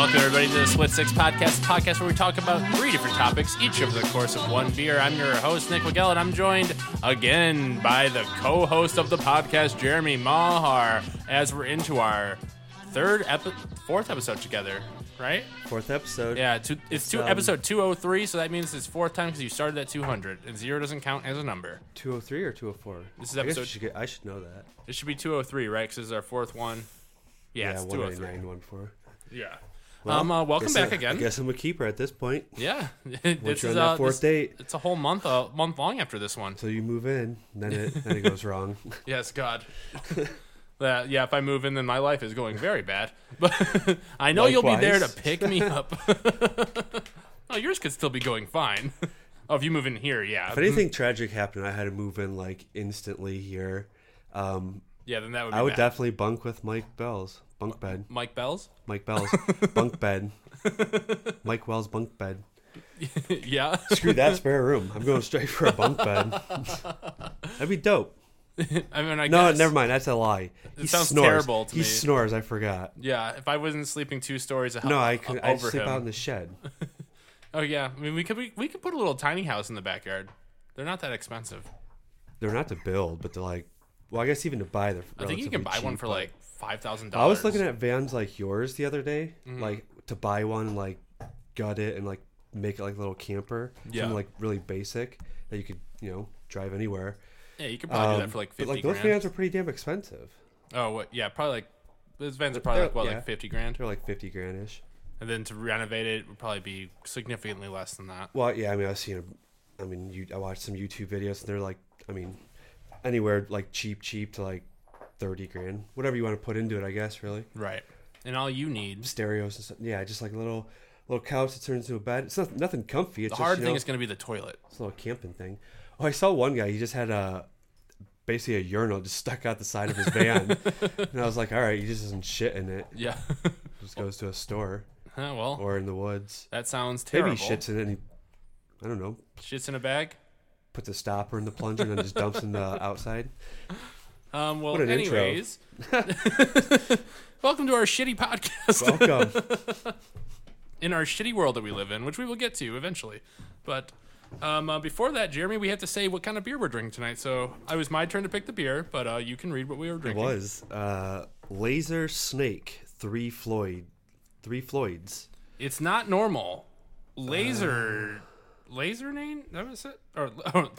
Welcome, everybody, to the Split Six Podcast, a podcast where we talk about three different topics, each over the course of one beer. I'm your host, Nick Miguel, and I'm joined again by the co host of the podcast, Jeremy Mahar, as we're into our third, epi- fourth episode together, right? Fourth episode. Yeah, two, it's two, um, episode 203, so that means it's fourth time because you started at 200, and zero doesn't count as a number. 203 or 204? This is episode- you should get, I should know that. It should be 203, right? Because this is our fourth one. Yeah, it's 203. 199, 104. Yeah. Well, um, uh, welcome back I- again. I guess I'm a keeper at this point. Yeah, this is uh, fourth this- date, It's a whole month, uh, month long after this one. so you move in, then it then it goes wrong. Yes, God. That yeah, if I move in, then my life is going very bad. But I know you'll be there to pick me up. oh, yours could still be going fine. Oh, if you move in here, yeah, If anything tragic happened, I had to move in like instantly here. Um, yeah, then that would. Be I would bad. definitely bunk with Mike Bell's bunk uh, bed. Mike Bells. Mike Bell's bunk bed. Mike Wells bunk bed. yeah, Screw that spare room. I'm going straight for a bunk bed. That'd be dope. I mean, I No, guess. never mind. That's a lie. He sounds snores. terrible to he me. snores. I forgot. Yeah, if I wasn't sleeping two stories a- No, I could. I over sleep him. out in the shed. Oh yeah, I mean we could we, we could put a little tiny house in the backyard. They're not that expensive. They're not to build, but they're like. Well, I guess even to buy, they're. I think you can buy relatively one for like five thousand I was looking at vans like yours the other day, Mm-hmm. like to buy one like gut it and like make it like a little camper. Yeah. Something like really basic that you could you know drive anywhere. Yeah, you could probably do Um, that for like fifty. but like those grand. vans are pretty damn expensive. Oh, what? Yeah, probably like those vans are probably like what, Yeah. like fifty grand, They're like fifty grandish. and then to renovate it would probably be significantly less than that. Well, yeah, I mean, I've seen. A, I mean, you, I watched some YouTube videos, and they're like, I mean, anywhere like cheap, cheap to like thirty grand, whatever you want to put into it. I guess really Right. And all you need. stereos and stuff. Yeah, just like a little little couch that turns into a bed. It's not, nothing comfy. It's The just, hard you thing is going to be the toilet. It's a little camping thing. Oh, I saw one guy. He just had a basically a urinal just stuck out the side of his van, and I was like, all right, he just doesn't shit in it. Yeah. Just goes to a store Huh, well, or in the woods. that sounds terrible. Maybe he shits in it. And he, I don't know. Shits in a bag. Puts a stopper in the plunger and then just dumps in the outside. Um. Well, an anyways. welcome to our shitty podcast. Welcome. in our shitty world that we live in, which we will get to eventually. But um, uh, before that, Jeremy, we have to say what kind of beer we're drinking tonight. So it was my turn to pick the beer, but uh, you can read what we were drinking. it was uh, Laser Snake Three Floyd, Three Floyds. It's not normal. Laser, laser name? That was it? Or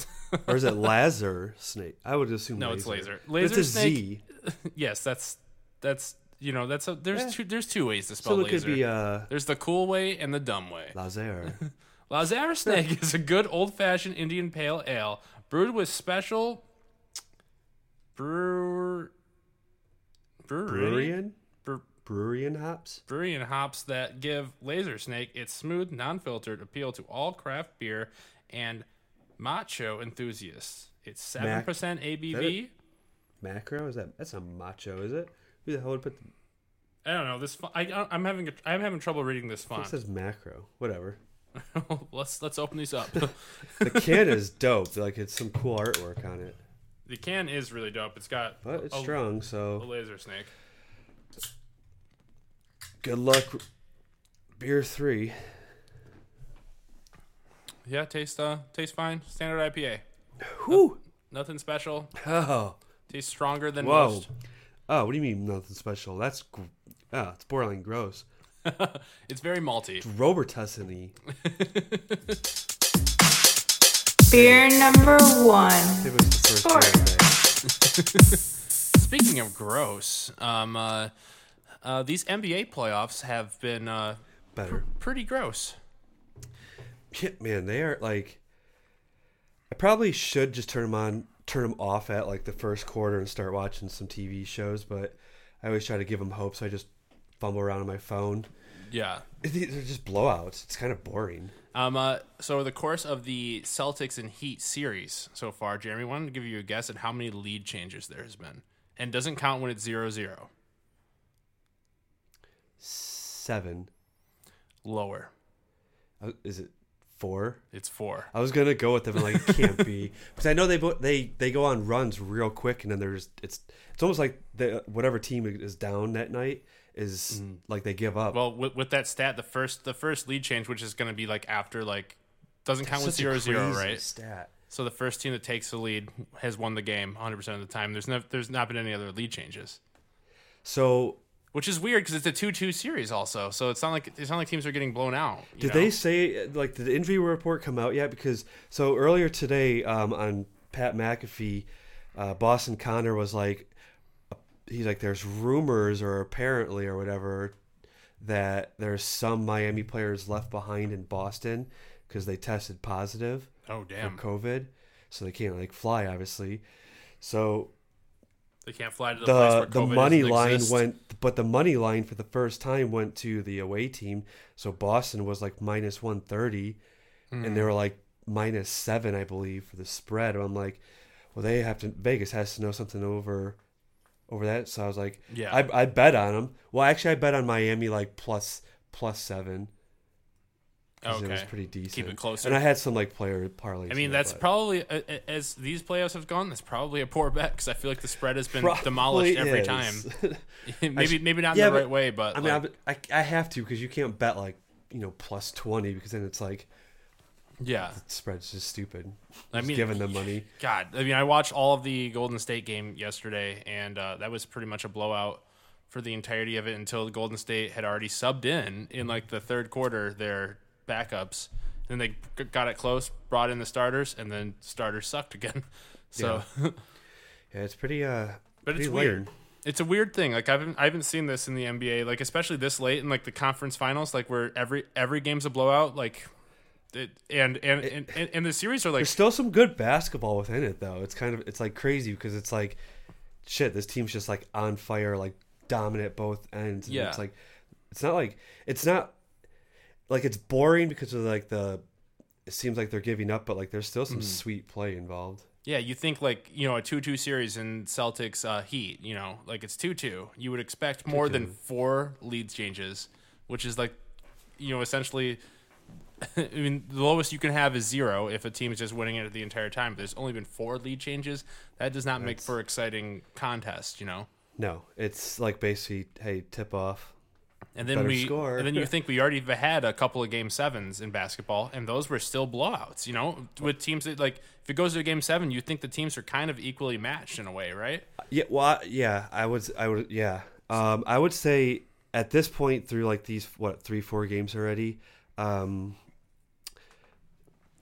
Or is it Lazar Snake? I would assume. no, it's laser. laser. It's a snake. Z. Yes, that's that's you know that's a there's Yeah. two there's two ways to spell So it laser. could be uh, there's the cool way and the dumb way. Lazar. Lazare Snake is a good old fashioned Indian pale ale brewed with special brewer brewery Brewerian? Bre- Brewerian hops? brewery and hops that give Laser Snake its smooth, non-filtered appeal to all craft beer and macho enthusiasts. It's seven Mac- percent that ABV. Macro? Is that that's a macho, is it? Who the hell would put the I don't know this. I, I'm having a, I'm having trouble reading this font. it says macro? Whatever. let's let's open these up. The can is dope. Like it's some cool artwork on it. the can is really dope. It's got But it's a, strong, a so laser snake. Good luck. Beer three. Yeah, taste uh tastes fine. Standard IPA. Whew. Nothing special. Oh. Tastes stronger than Whoa. most. Oh, what do you mean nothing special? That's gr- ah, it's borderline gross. It's very malty. Robitussin-y. Beer number one. It was the first beer. Speaking of gross, um, uh, uh, these NBA playoffs have been uh, Better. pretty gross. Yeah, man, they are like. I probably should just turn them on, turn them off at like the first quarter and start watching some TV shows, but I always try to give them hope, so I just fumble around on my phone. Yeah. They're just blowouts. It's kind of boring. Um, uh, so over the course of the Celtics and Heat series so far, Jeremy wanted to give you a guess at how many lead changes there has been, and doesn't count when it's 0-0. Seven. Lower. Uh, Is it four? It's four. I was gonna go with them, like it can't be because I know they bo- they they go on runs real quick, and then there's it's it's almost like the whatever team is down that night is like they give up. Mm. Well, with, with that stat, the first the first lead change, which is going to be like after like doesn't count with Such a zero zero, crazy right? Stat. So the first team that takes the lead has won the game 100 percent of the time. There's no there's not been any other lead changes, So which is weird because it's a two two series also. So it's not like it's not like teams are getting blown out. Did know? they say like did the injury report come out yet? Because so earlier today um, on Pat McAfee, uh, Boston Connor was like, he's like, there's rumors or apparently or whatever that there's some Miami players left behind in Boston because they tested positive Oh damn! for COVID, so they can't like fly obviously. So They can't fly to the, place the the money line exist. went but the money line for the first time went to the away team so boston was like minus 130 and Hmm. they were like minus 7 i believe for the spread i'm like well they have to vegas has to know something over over that so i was like Yeah. i, I bet on them well actually i bet on miami like plus plus 7 'cause it was Okay. pretty decent Keep it closer. and i had some like player parlays I mean, that's but- probably a- a- as these playoffs have gone. That's probably a poor bet because I feel like the spread has been Probably demolished every is. time. maybe maybe not in Yeah, the but- right way, but I mean, like, I, I, I have to because you can't bet like you know plus twenty because then it's like yeah. the spread's just stupid. I Just mean, giving them money. God, I mean, I watched all of the Golden State game yesterday, and uh, that was pretty much a blowout for the entirety of it until the Golden State had already subbed in in like the third quarter their backups. Then they got it close, brought in the starters, and then starters sucked again. So, Yeah, it's pretty uh, but pretty it's lame. weird. It's a weird thing. Like I haven't I haven't seen this in the NBA. Like especially this late in like the conference finals, like where every every game's a blowout. Like, it, and, and and and and the series are like There's still some good basketball within it though. It's kind of it's like crazy because it's like shit. This team's just like on fire, like dominant both ends. And Yeah. it's like it's not like it's not like it's boring because of like the. It seems like they're giving up, but like there's still some sweet play involved. Yeah, you think like you know a two-two series in Celtics uh, Heat. You know, like it's two-two. You would expect more than four lead changes, which is like, you know, essentially. I mean, the lowest you can have is zero if a team is just winning it the entire time. But there's only been four lead changes. That does not make for exciting contest. You know. No, it's like basically, hey, tip off. And then Better we, score. and then you think we already had a couple of game sevens in basketball, and those were still blowouts. You know, with teams that like if it goes to a game seven, you think the teams are kind of equally matched in a way, right? Yeah, well, I- yeah, I would, I would, yeah. Um, I would say at this point through like these what three, four games already, um,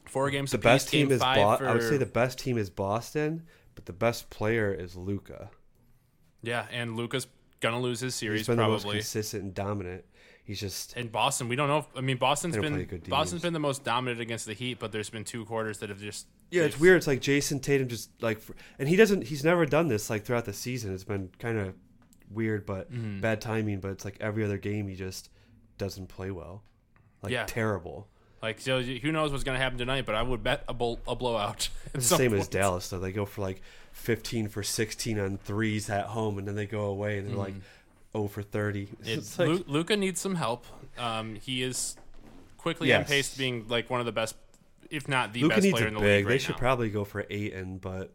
Four games. the best game team is. Bo- for, I would say the best team is Boston, but the best player is Luka. yeah, and Luka's gonna lose his He's series been the most probably. consistent and dominant. He's just in Boston, we don't know. If, I mean, Boston's been Boston's been the most dominant against the Heat, but there's been two quarters that have just yeah, it's weird. It's like Jayson Tatum just like, and he doesn't. He's never done this like throughout the season. It's been kind of weird, but Mm-hmm. bad timing. But it's like every other game he just doesn't play well, like Yeah. terrible. Like, so who knows what's gonna happen tonight? But I would bet a, bol- a blowout. It's the same as. Dallas though. They go for like 15 for 16 on threes at home, and then they go away and they're like 0 for 30. Mm. It, It's like, Lu- Luka needs some help. Um, he is quickly on Yes. pace to being like one of the best, if not the Luka best player in the big. league they right should now. probably go for Ayton, but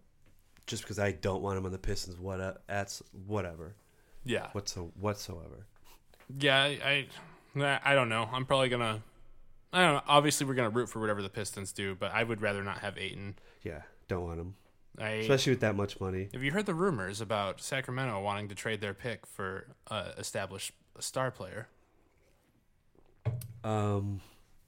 just because I don't want him on the Pistons, what that's whatever, yeah, whatso whatsoever. yeah. I, I, I don't know. I'm probably gonna. I don't know. Obviously, we're gonna root for whatever the Pistons do, but I would rather not have Ayton. Yeah, don't want him, I, especially with that much money. have you heard the rumors about Sacramento wanting to trade their pick for uh, established star player? Um,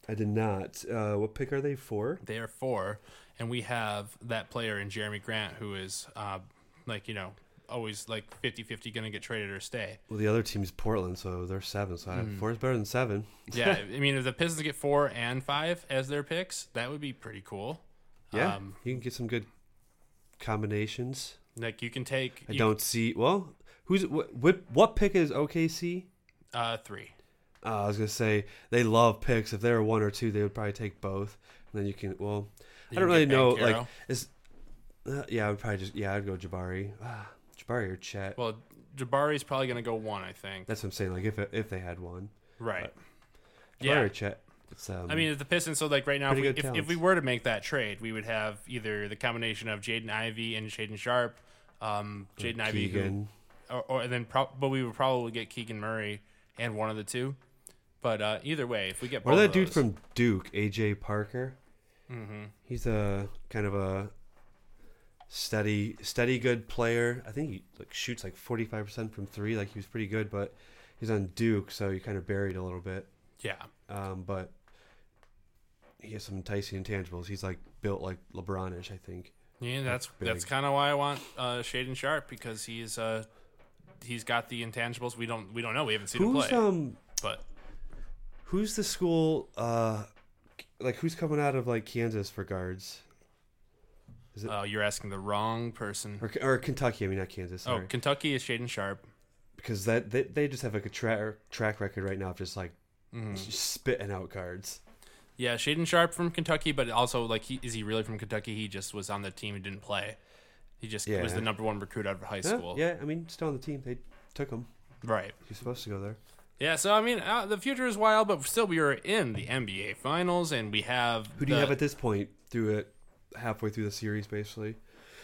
I did not. Uh, what pick are they for? They are four, and we have that player in Jerami Grant who is uh, like you know always like 50-50 going to get traded or stay. Well, the other team is Portland, so they're seven. So I Hmm. four is better than seven. Yeah, I mean if the Pistons get four and five as their picks, that would be pretty cool. Yeah, Um, you can get some good combinations. like you can take I don't see. Well, who's what? What, pick is OKC? uh, three. Uh, I was gonna say they love picks. If they were one or two, they would probably take both. And then you can. Well, You I don't really know. Like, is uh, yeah, I would probably just yeah, I'd go Jabari, ah, Jabari or Chet. Well, Jabari's probably going to go one, I think. That's what I'm saying. Like if if they had one, Right. Jabari Yeah. or Chet. It's, um, I mean, if the Pistons. So, like right now, if we, if, if we were to make that trade, we would have either the combination of Jaden Ivey and Shaedon Sharpe. Um, Jaden Ivey, who, or, or and then pro- but we would probably get Keegan Murray and one of the two. But uh, either way, if we get Or both that of dude from Duke, AJ Parker. Mm-hmm. He's a kind of a steady, steady good player. I think he like shoots like forty five percent from three. Like he was pretty good, but he's on Duke, so he kind of buried a little bit. yeah, Um, but he has some enticing intangibles. He's like built like LeBronish, I think. yeah, that's big. that's kind of why I want uh, Shaedon Sharpe because he's uh he's got the intangibles. We don't we don't know. We haven't seen him play, um but who's the school uh like who's coming out of like Kansas for guards it- uh, you're asking the wrong person. or, or Kentucky? I mean not Kansas. Oh, Kentucky is Shaedon Sharpe. because that they, they just have like a track track record right now of just like Mm-hmm. just spitting out cards. Yeah, Shaedon Sharpe from Kentucky, but also like, he, is he really from Kentucky? He just was on the team and didn't play. He just was the number one recruit out of high school. yeah, I mean still on the team. They took him. Right. He's supposed to go there. Yeah. So I mean, uh, the future is wild, but still, we are in the NBA Finals, and we have. Who do you have at this point through it halfway through the series basically?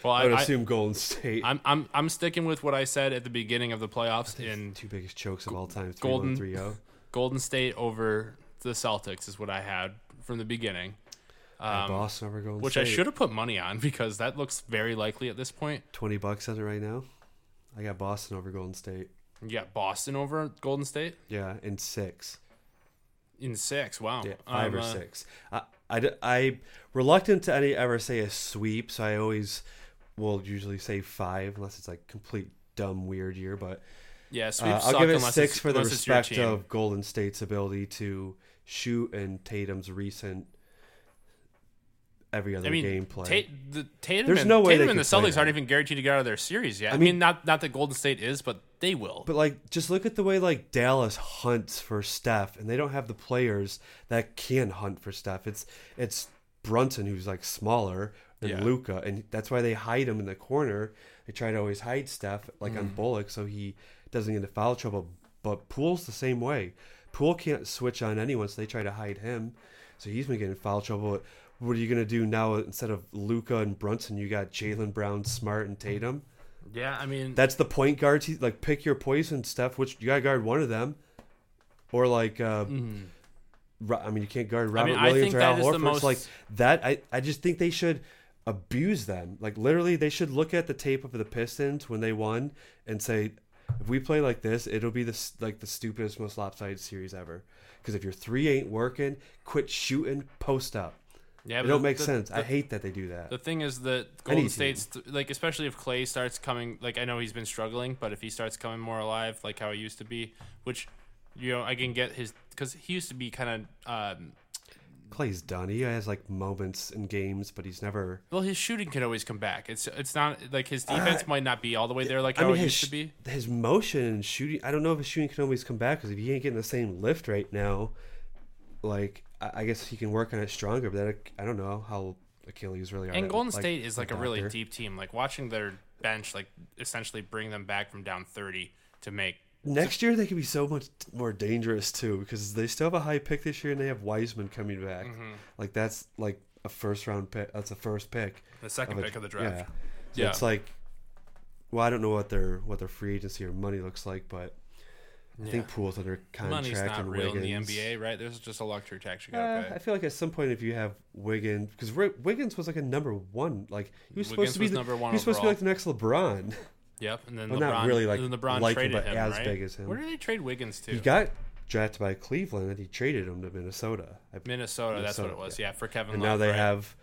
Well, I would I, I, assume Golden State. I'm I'm I'm sticking with what I said at the beginning of the playoffs in two biggest chokes of all time. 3-1, Golden- 3-0. Golden State over the Celtics is what I had from the beginning. Um, Boston over Golden State. which State. I should have put money on because that looks very likely at this point. Twenty bucks on it right now. I got Boston over Golden State. You got Boston over Golden State Yeah, in six. in six. Wow. Yeah, five Um, or uh, six. I, I, I- reluctant to any ever say a sweep, so I always will usually say five unless it's like complete dumb weird year. But Yeah, uh, I'll give it six for the unless it's your respect of Golden State's ability to shoot and Tatum's recent every other I mean, gameplay. Tate, the, Tatum, There's and, no way Tatum and the Celtics aren't even guaranteed to get out of their series yet. I, I mean, mean- not not that Golden State is, but they will. But like, just look at the way like Dallas hunts for Steph, and they don't have the players that can hunt for Steph. It's it's Brunson who's like smaller than Yeah. Luka, and that's why they hide him in the corner. They try to always hide Steph like Mm. on Bullock, so he doesn't get into foul trouble. But Poole's the same way. Poole can't switch on anyone, so they try to hide him. So he's been getting foul trouble. What are you gonna do now instead of Luka and Brunson? You got Jaylen Brown, Smart, and Tatum. Yeah, I mean, That's the point guards. He, like pick your poison, Steph. Which you gotta guard one of them, or like, uh, Ro- I mean, you can't guard Robert. I Williams think or Al Horford. most- like that. I I just think they should abuse them. Like literally, they should look at the tape of the Pistons when they won and say, if we play like this, it'll be the like the stupidest, most lopsided series ever. Because if your three ain't working, quit shooting, post up. Yeah, It don't make the- sense. I hate that they do that. The thing is that Golden. State's like, especially if Clay starts coming. Like, I know he's been struggling, but if he starts coming more alive, like how he used to be, which you know, I can get his because he used to be kind of. Um, Clay's done. He has like moments in games, but he's never. well, his shooting can always come back. It's it's not like his defense might not be all the way there like Uh, I how mean, it his used to be. his motion and shooting. I don't know if his shooting can always come back because if he ain't getting the same lift right now, like I, guess he can work on it stronger. But that, I don't know how Achilles really are. And Golden like, State is like a really deep team. Like watching their bench, like essentially bring them back from down thirty to make. Next year they could be so much more dangerous too because they still have a high pick this year and they have Wiseman coming back. Mm-hmm. Like that's like a first round pick. That's a first pick. The second a- pick of the draft. Yeah. Yeah. It's like, well, I don't know what their what their free agency or money looks like, but I think Poole's under contract Money's not and real Wiggins. in the NBA, right? There's just a luxury tax you gotta Uh, pay. I feel like at some point, if you have Wiggins, because Wiggins was like a number one, like he was supposed to be the, number one He was supposed to be like the next LeBron. Yep, and then Well, LeBron, not really, like, then LeBron like traded but him, as right? big as him. Where did they trade Wiggins to? He got drafted by Cleveland, and he traded him to Minnesota. I- Minnesota, That's what it Minnesota, was. Yeah, for Kevin. and Love, now they right? have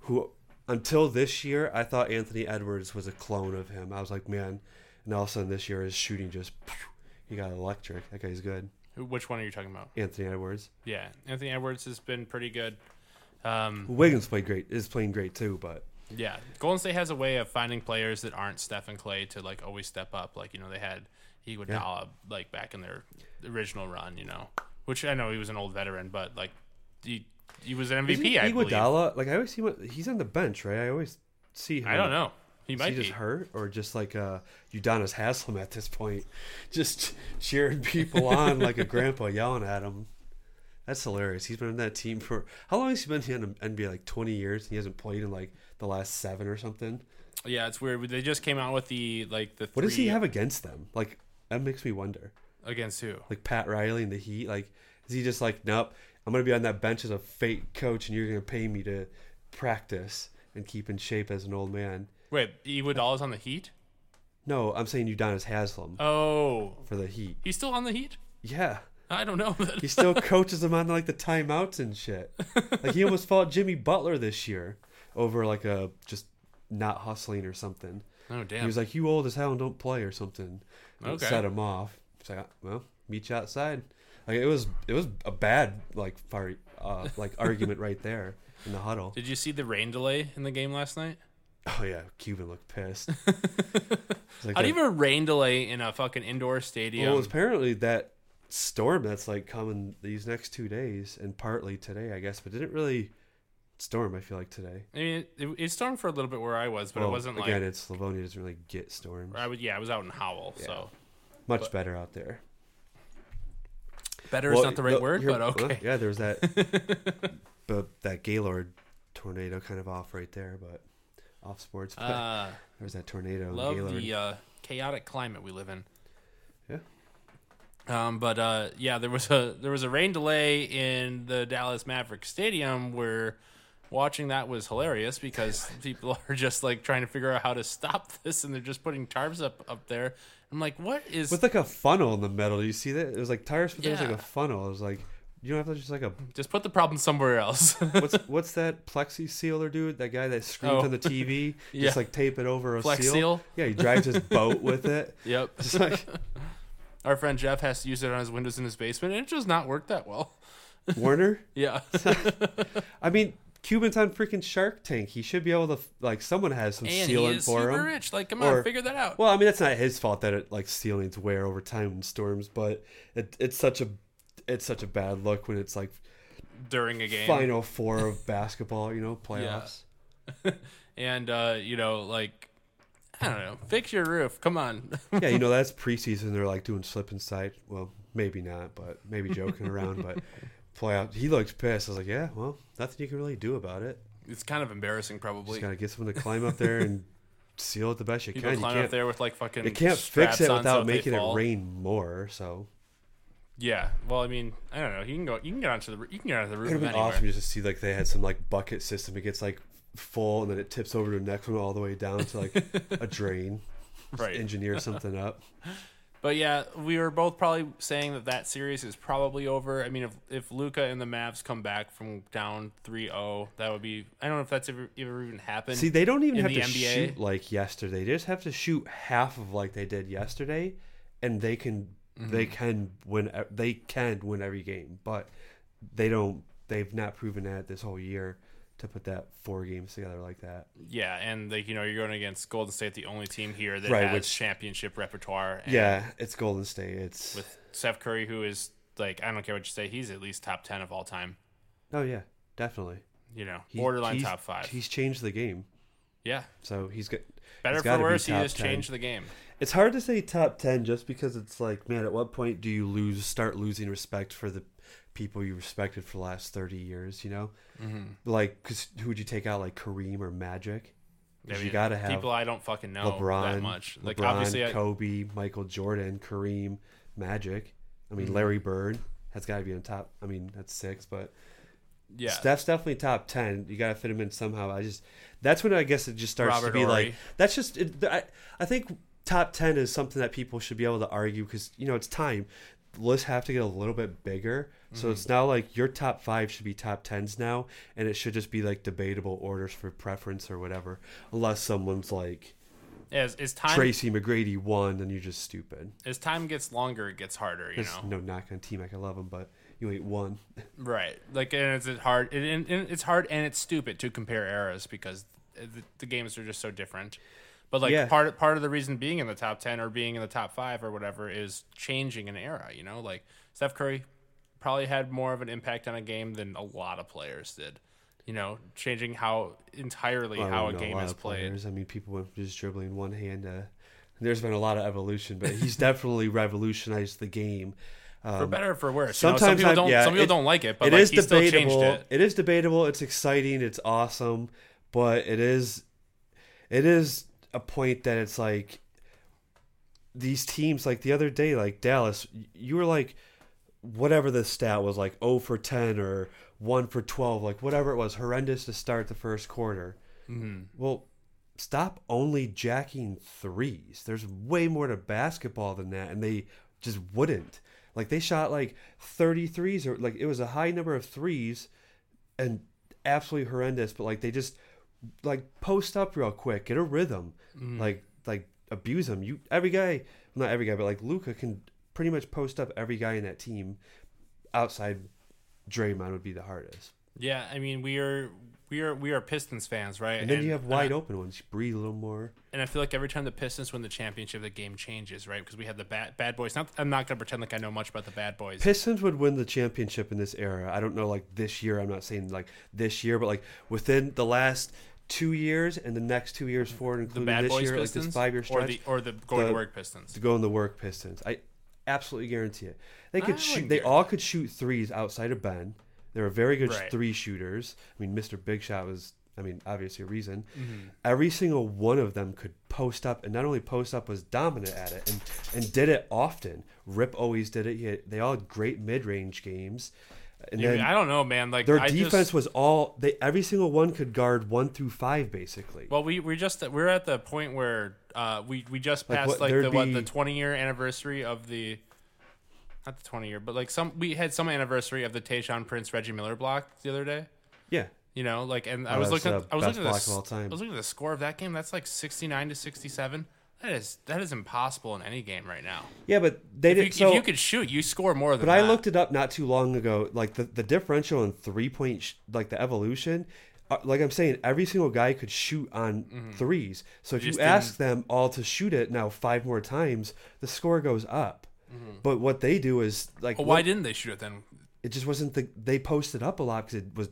who until this year I thought Anthony Edwards was a clone of him. I was like, man, and all of a sudden this year his shooting just he got electric. That guy's good. Who- Which one are you talking about? Anthony Edwards. Yeah, Anthony Edwards has been pretty good. Um, Wiggins played great. Is playing great too, but yeah, Golden State has a way of finding players that aren't Steph and Clay to like always step up. Like you know they had Iguodala like back in their original run. You know, which I know he was an old veteran, but like he he was an MVP. I believe. Iguodala, like I always see what he's on the bench, right? I always see him. I don't know. He Is might he be. just hurt or just like uh Udonis Haslem at this point, just cheering people on like a grandpa yelling at him. That's hilarious. He's been on that team for how long has he been in the NBA? Like twenty years. He hasn't played in like the last seven or something. Yeah, it's weird. They just came out with the like the. What does he have against them? Like that makes me wonder. against who? Like Pat Riley and the Heat. Like is he just like nope? I'm gonna be on that bench as a fake coach, and you're gonna pay me to practice and keep in shape as an old man. Wait, Iguodala's on the Heat. No, I'm saying Udonis Haslem Oh, for the Heat. he's still on the Heat. Yeah. I don't know. He still coaches them on like the timeouts and shit. Like he almost fought Jimmy Butler this year over like a just not hustling or something. oh damn. He was like, "You old as hell and don't play" or something. And it Okay. Set him off. It's like, well, meet you outside. Like it was, it was a bad like far, uh, like argument right there in the huddle. Did you see the rain delay in the game last night? Oh yeah, Cuban looked pissed. Like How do you have a rain delay in a fucking indoor stadium? Well, apparently that storm that's like coming these next two days and partly today, I guess, but didn't really storm. I feel like today. I mean, it, it stormed for a little bit where I was, but Well, it wasn't again. like. It's Livonia doesn't really get storms. I would, yeah, I was out in Howell, so Much but- better out there. better Well, is not the right word, but okay. well, yeah, there's that, but that Gaylord tornado kind of off right there, but off sports. But Uh, there's that tornado. in love Gaylord. the uh, chaotic climate we live in. Yeah. Um, but uh, yeah, there was a there was a rain delay in the Dallas Maverick Stadium where watching that was hilarious because people are just like trying to figure out how to stop this and they're just putting tarps up up there. I'm like, what is with like a funnel in the middle. Do you see that? It was like tires, but there was like a funnel. It was like you don't have to just like a just put the problem somewhere else. what's what's that plexi sealer dude? That guy that screams Oh. on the TV. Yeah. Just like tape it over a Flex seal. seal? Yeah, he drives his boat with it. yep. It's like Our friend Jeff has to use it on his windows in his basement and it does not work that well. Warner. Yeah. I mean, Cuban's on freaking Shark Tank. He should be able to like someone has some and he sealant is for super him. rich. Like, come Or- on, figure that out. Well, I mean, that's not his fault that it like ceilings wear over time in storms, but it, it's such a it's such a bad look when it's like During a game. final four of basketball, you know, playoffs. and uh, you know, like I don't know, fix your roof. Come on. Yeah. you know that's preseason. They're like doing slip and slide. Well, maybe not, but maybe joking around. But playoff, he looks pissed. I was like, yeah, well, nothing you can really do about it. it's kind of embarrassing, probably. Just gotta get someone to climb up there and seal it the best you People can. You can't up there with like fucking. you can't fix it on so without making it rain more. So Yeah. Well, I mean, I don't know. You can go. You can get onto the. You can get onto the it roof would of have been anywhere. awesome just to see like they had some like bucket system. It gets like full and then it tips over to the next one all the way down to like a drain. Just Right. Engineer something up. But yeah, we were both probably saying that that series is probably over. I mean, if if Luka and the Mavs come back from down 3-0, that would be. I don't know if that's ever, ever even happened. See, they don't even have to NBA. shoot like yesterday. They just have to shoot half of like they did yesterday, and they can Mm-hmm. they can win. They can win every game, but they don't. They've not proven that this whole year to put that four games together like that. yeah, and like you know, you're going against Golden State, the only team here that Right, has which- championship repertoire. And Yeah, it's Golden State. It's with Steph Curry, who is like I don't care what you say, he's at least top ten of all time. oh yeah, definitely You know, He- borderline top five. He's changed the game, Yeah, so he's got. Better for gotta worse, he 10. changed the game. It's hard to say top ten just because it's like, man, at what point do you lose, start losing respect for the people you respected for the last thirty years? You know, Mm-hmm. like, cause who would you take out, like Kareem or Magic? I you got to have people I don't fucking know LeBron, that much. Like LeBron, obviously, I, Kobe, Michael Jordan, Kareem, Magic. I Mm-hmm. mean, Larry Bird has got to be on top. I mean, that's six, but yeah, Steph's definitely top ten. You got to fit him in somehow. I just that's when I guess it just starts Robert to be Horry. like that's just. It, I I think top ten is something that people should be able to argue because you know it's time. Lists have to get a little bit bigger, Mm-hmm. so it's now like your top five should be top tens now, and it should just be like debatable orders for preference or whatever, unless someone's like as, as time Tracy McGrady won, then you're just stupid. as time gets longer, it gets harder. You There's know, no knock on Team. I can love him, but you ain't one. right? Like, and it's hard. And, and it's hard and it's stupid to compare eras because the, the games are just so different. But like Yeah. part part of the reason being in the top ten or being in the top five or whatever is changing an era. You know, like Steph Curry probably had more of an impact on a game than a lot of players did. You know, changing how entirely Well, how a know game lot is played. players. I mean, people went from just dribbling one hand. Uh, there's been a lot of evolution, but he's definitely revolutionized the game. For better or for worse. You know, some sometimes people don't. yeah, some people it- don't like it, but it like, is he still changed debatable. it. it is debatable. It's exciting. It's awesome, but it is it is a point that it's like these teams like the other day like Dallas you were like whatever the stat was like 0 for 10 or 1 for 12 like whatever it was horrendous to start the first quarter. Mm-hmm. Well, stop only jacking threes. There's way more to basketball than that, and they just wouldn't. Like they shot like 33s or like it was a high number of threes, and absolutely horrendous. But like they just like post up real quick, get a rhythm, mm. like like abuse them. You every guy, not every guy, but like Luka can pretty much post up every guy in that team. Outside, Draymond would be the hardest. Yeah, I mean we are we are we are Pistons fans, right? And then you have wide and I, open ones. You breathe a little more. And I feel like every time the Pistons win the championship, the game changes, right? Because we have the bad bad boys. Not I'm not gonna pretend like I know much about the bad boys. Pistons would win the championship in this era. I don't know, like this year. I'm not saying like this year, but like within the last two years and the next two years forward, the including bad this boys year, Pistons, like this five year or stretch, the or the going the- to work Pistons. to go in the work Pistons. I absolutely guarantee it. They could shoot. They all could shoot threes outside of Ben. They were very good Right. three shooters. I mean, Mr. Big Shot was. I mean, obviously a reason. Mm-hmm. Every single one of them could post up, and not only post up, was dominant at it, and and did it often. Rip always did it. Had, they all had great mid range games, and then I don't know, man. Like their I defense just, was all they. Every single one could guard one through five, basically. Well, we we just we're at the point where uh, we we just Like, passed what- like the what the twenty year anniversary of the not the twenty year, but like some we had some anniversary of the Tayshaun Prince Reggie Miller block the other day. yeah, You know, like and I Oh, was looking at I was looking at the, all time. I was looking at the score of that game. That's like sixty nine to sixty seven. That is that is impossible in any game right now. yeah, but they If you, didn't. So, if you could shoot, you score more than but that. I looked it up not too long ago. Like the the differential in three point, sh- like the evolution. uh, Like I'm saying, every single guy could shoot on threes. So if Mm-hmm. You you, ask them all to shoot it now five more times, the score goes up. But what they do is like, Well, Mm-hmm. why what- didn't they shoot it then? it just wasn't the they posted up a lot because it was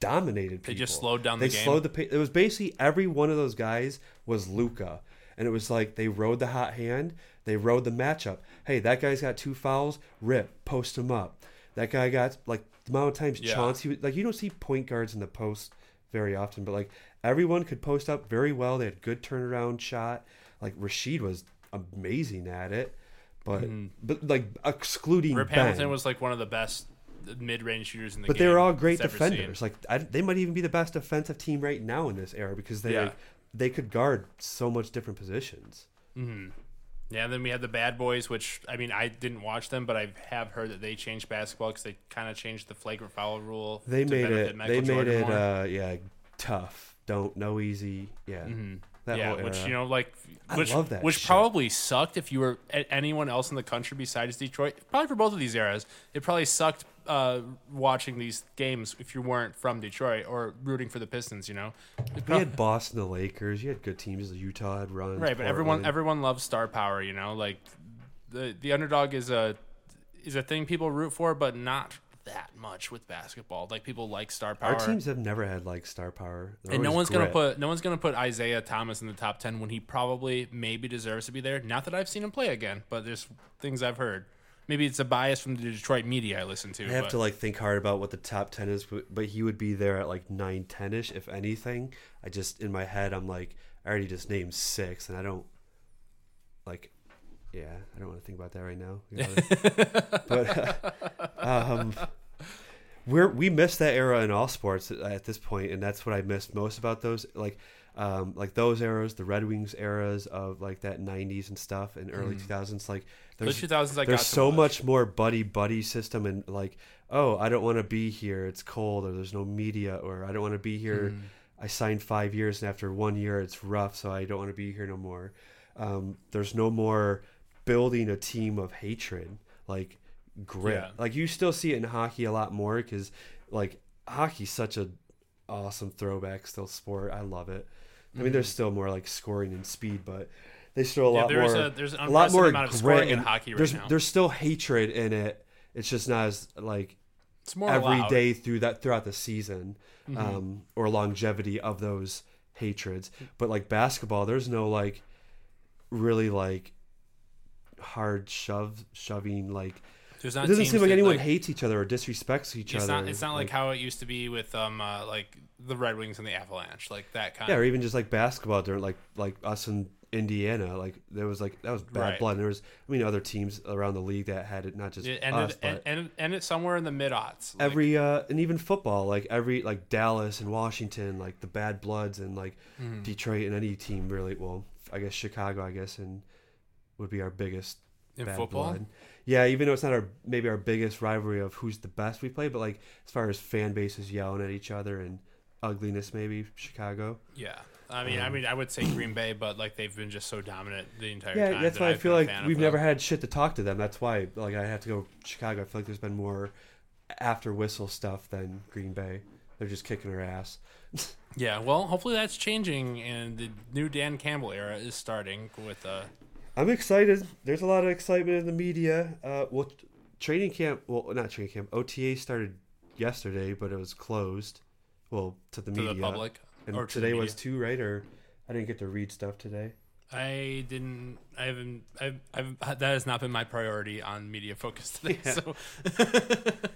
dominated. People. They just slowed down They the game? slowed the pace. It was basically every one of those guys was Luka, and it was like they rode the hot hand. They rode the matchup. Hey, that guy's got two fouls. Rip, post him up. That guy got like the amount of times Yeah. Chauncey was- like you don't see point guards in the post very often, but like everyone could post up very well. They had good turnaround shot. Like Rasheed was amazing at it. But but like excluding Mm-hmm. Rip Ben, Hamilton was like one of the best mid range shooters in the but game. But they were all great defenders. Like I, they might even be the best defensive team right now in this era because they Yeah. like, they could guard so much different positions. Yeah, and then we had the Bad Boys, which I mean I didn't watch them, but I have heard that they changed basketball because they kind of changed the flagrant foul rule. They to made it. Michael They made it. Uh, yeah, tough. Don't no easy. Yeah, that yeah, which you know, like, I which love that which shit. probably sucked if you were anyone else in the country besides Detroit. Probably for both of these eras, it probably sucked uh, watching these games if you weren't from Detroit or rooting for the Pistons. You know, It we had Boston, the Lakers. You had good teams. Utah had runs. right, but everyone everyone loves star power. You know, like the the underdog is a is a thing people root for, but not that much with basketball. Like people like star power. Our teams have never had like star power. They're and no one's gonna put no one's gonna put Isiah Thomas in the top ten when he probably maybe deserves to be there. Not that I've seen him play again, but there's things I've heard. Maybe it's a bias from the Detroit media I listen to. I have but- to like think hard about what the top ten is, but, but he would be there at like nine, ten ish, if anything. I just in my head, I'm like, I already just named six, and I don't like, yeah, I don't want to think about that right now. You know, but um, we're we missed that era in all sports at, this point, and that's what I missed most about those like. Um, like those eras, the Red Wings eras of like that '90s and stuff, and early 2000s, like the there's 2000s I got there's so watch. much more buddy buddy system and like oh i don't want to be here it's cold or there's no media or i don't want to be here Hmm. i signed five years and after one year it's rough so i don't want to be here no more um, there's no more building a team of hatred like grit Yeah. like you still see it in hockey a lot more because like hockey's such a awesome throwback still sport i love it i mean there's still more like scoring and speed but they still a Mm-hmm. Yeah, lot there's more a- there's an a lot more unprecedented amount of grit scoring in hockey right there's now. there's still hatred in it it's just not as like It's more every allowed. day through that throughout the season Mm-hmm. um, or longevity of those hatreds but like basketball there's no like really like hard shove shoving like There's it doesn't seem like that, anyone hates each other or disrespects each It's other. not. It's not like, how it used to be with um uh, like the Red Wings and the Avalanche, like that kind. yeah, of or even just like basketball during like like us in Indiana, like there was like that was bad Right. blood. And there was I mean other teams around the league that had it, not just It us, but and, and, and it's somewhere in the mid aughts. Like, every uh and even football, like every like Dallas and Washington, like the bad bloods and like Mm-hmm. Detroit and any team really. Well, I guess Chicago, I guess, and would be our biggest in bad football. blood. Yeah, even though it's not our maybe our biggest rivalry of who's the best we play, but like as far as fan bases yelling at each other and ugliness, maybe Chicago. Yeah. I mean, I mean, I would say Green Bay, but like they've been just so dominant the entire Um, Yeah, time. that's that why I feel like we've never had shit to talk to them. That's why like I have to go Chicago. I feel like there's been more after whistle stuff than Green Bay. They're just kicking our ass. Yeah, well, hopefully that's changing, and the new Dan Campbell era is starting with uh, I'm excited. There's a lot of excitement in the media. Uh, well, training camp. Well, not training camp. OTA started yesterday, but it was closed. Well, to the to media. the public. And or to the today was too, right? Or I didn't get to read stuff today. I didn't. I haven't. I've, I've. That has not been my priority on media focus today. Yeah. So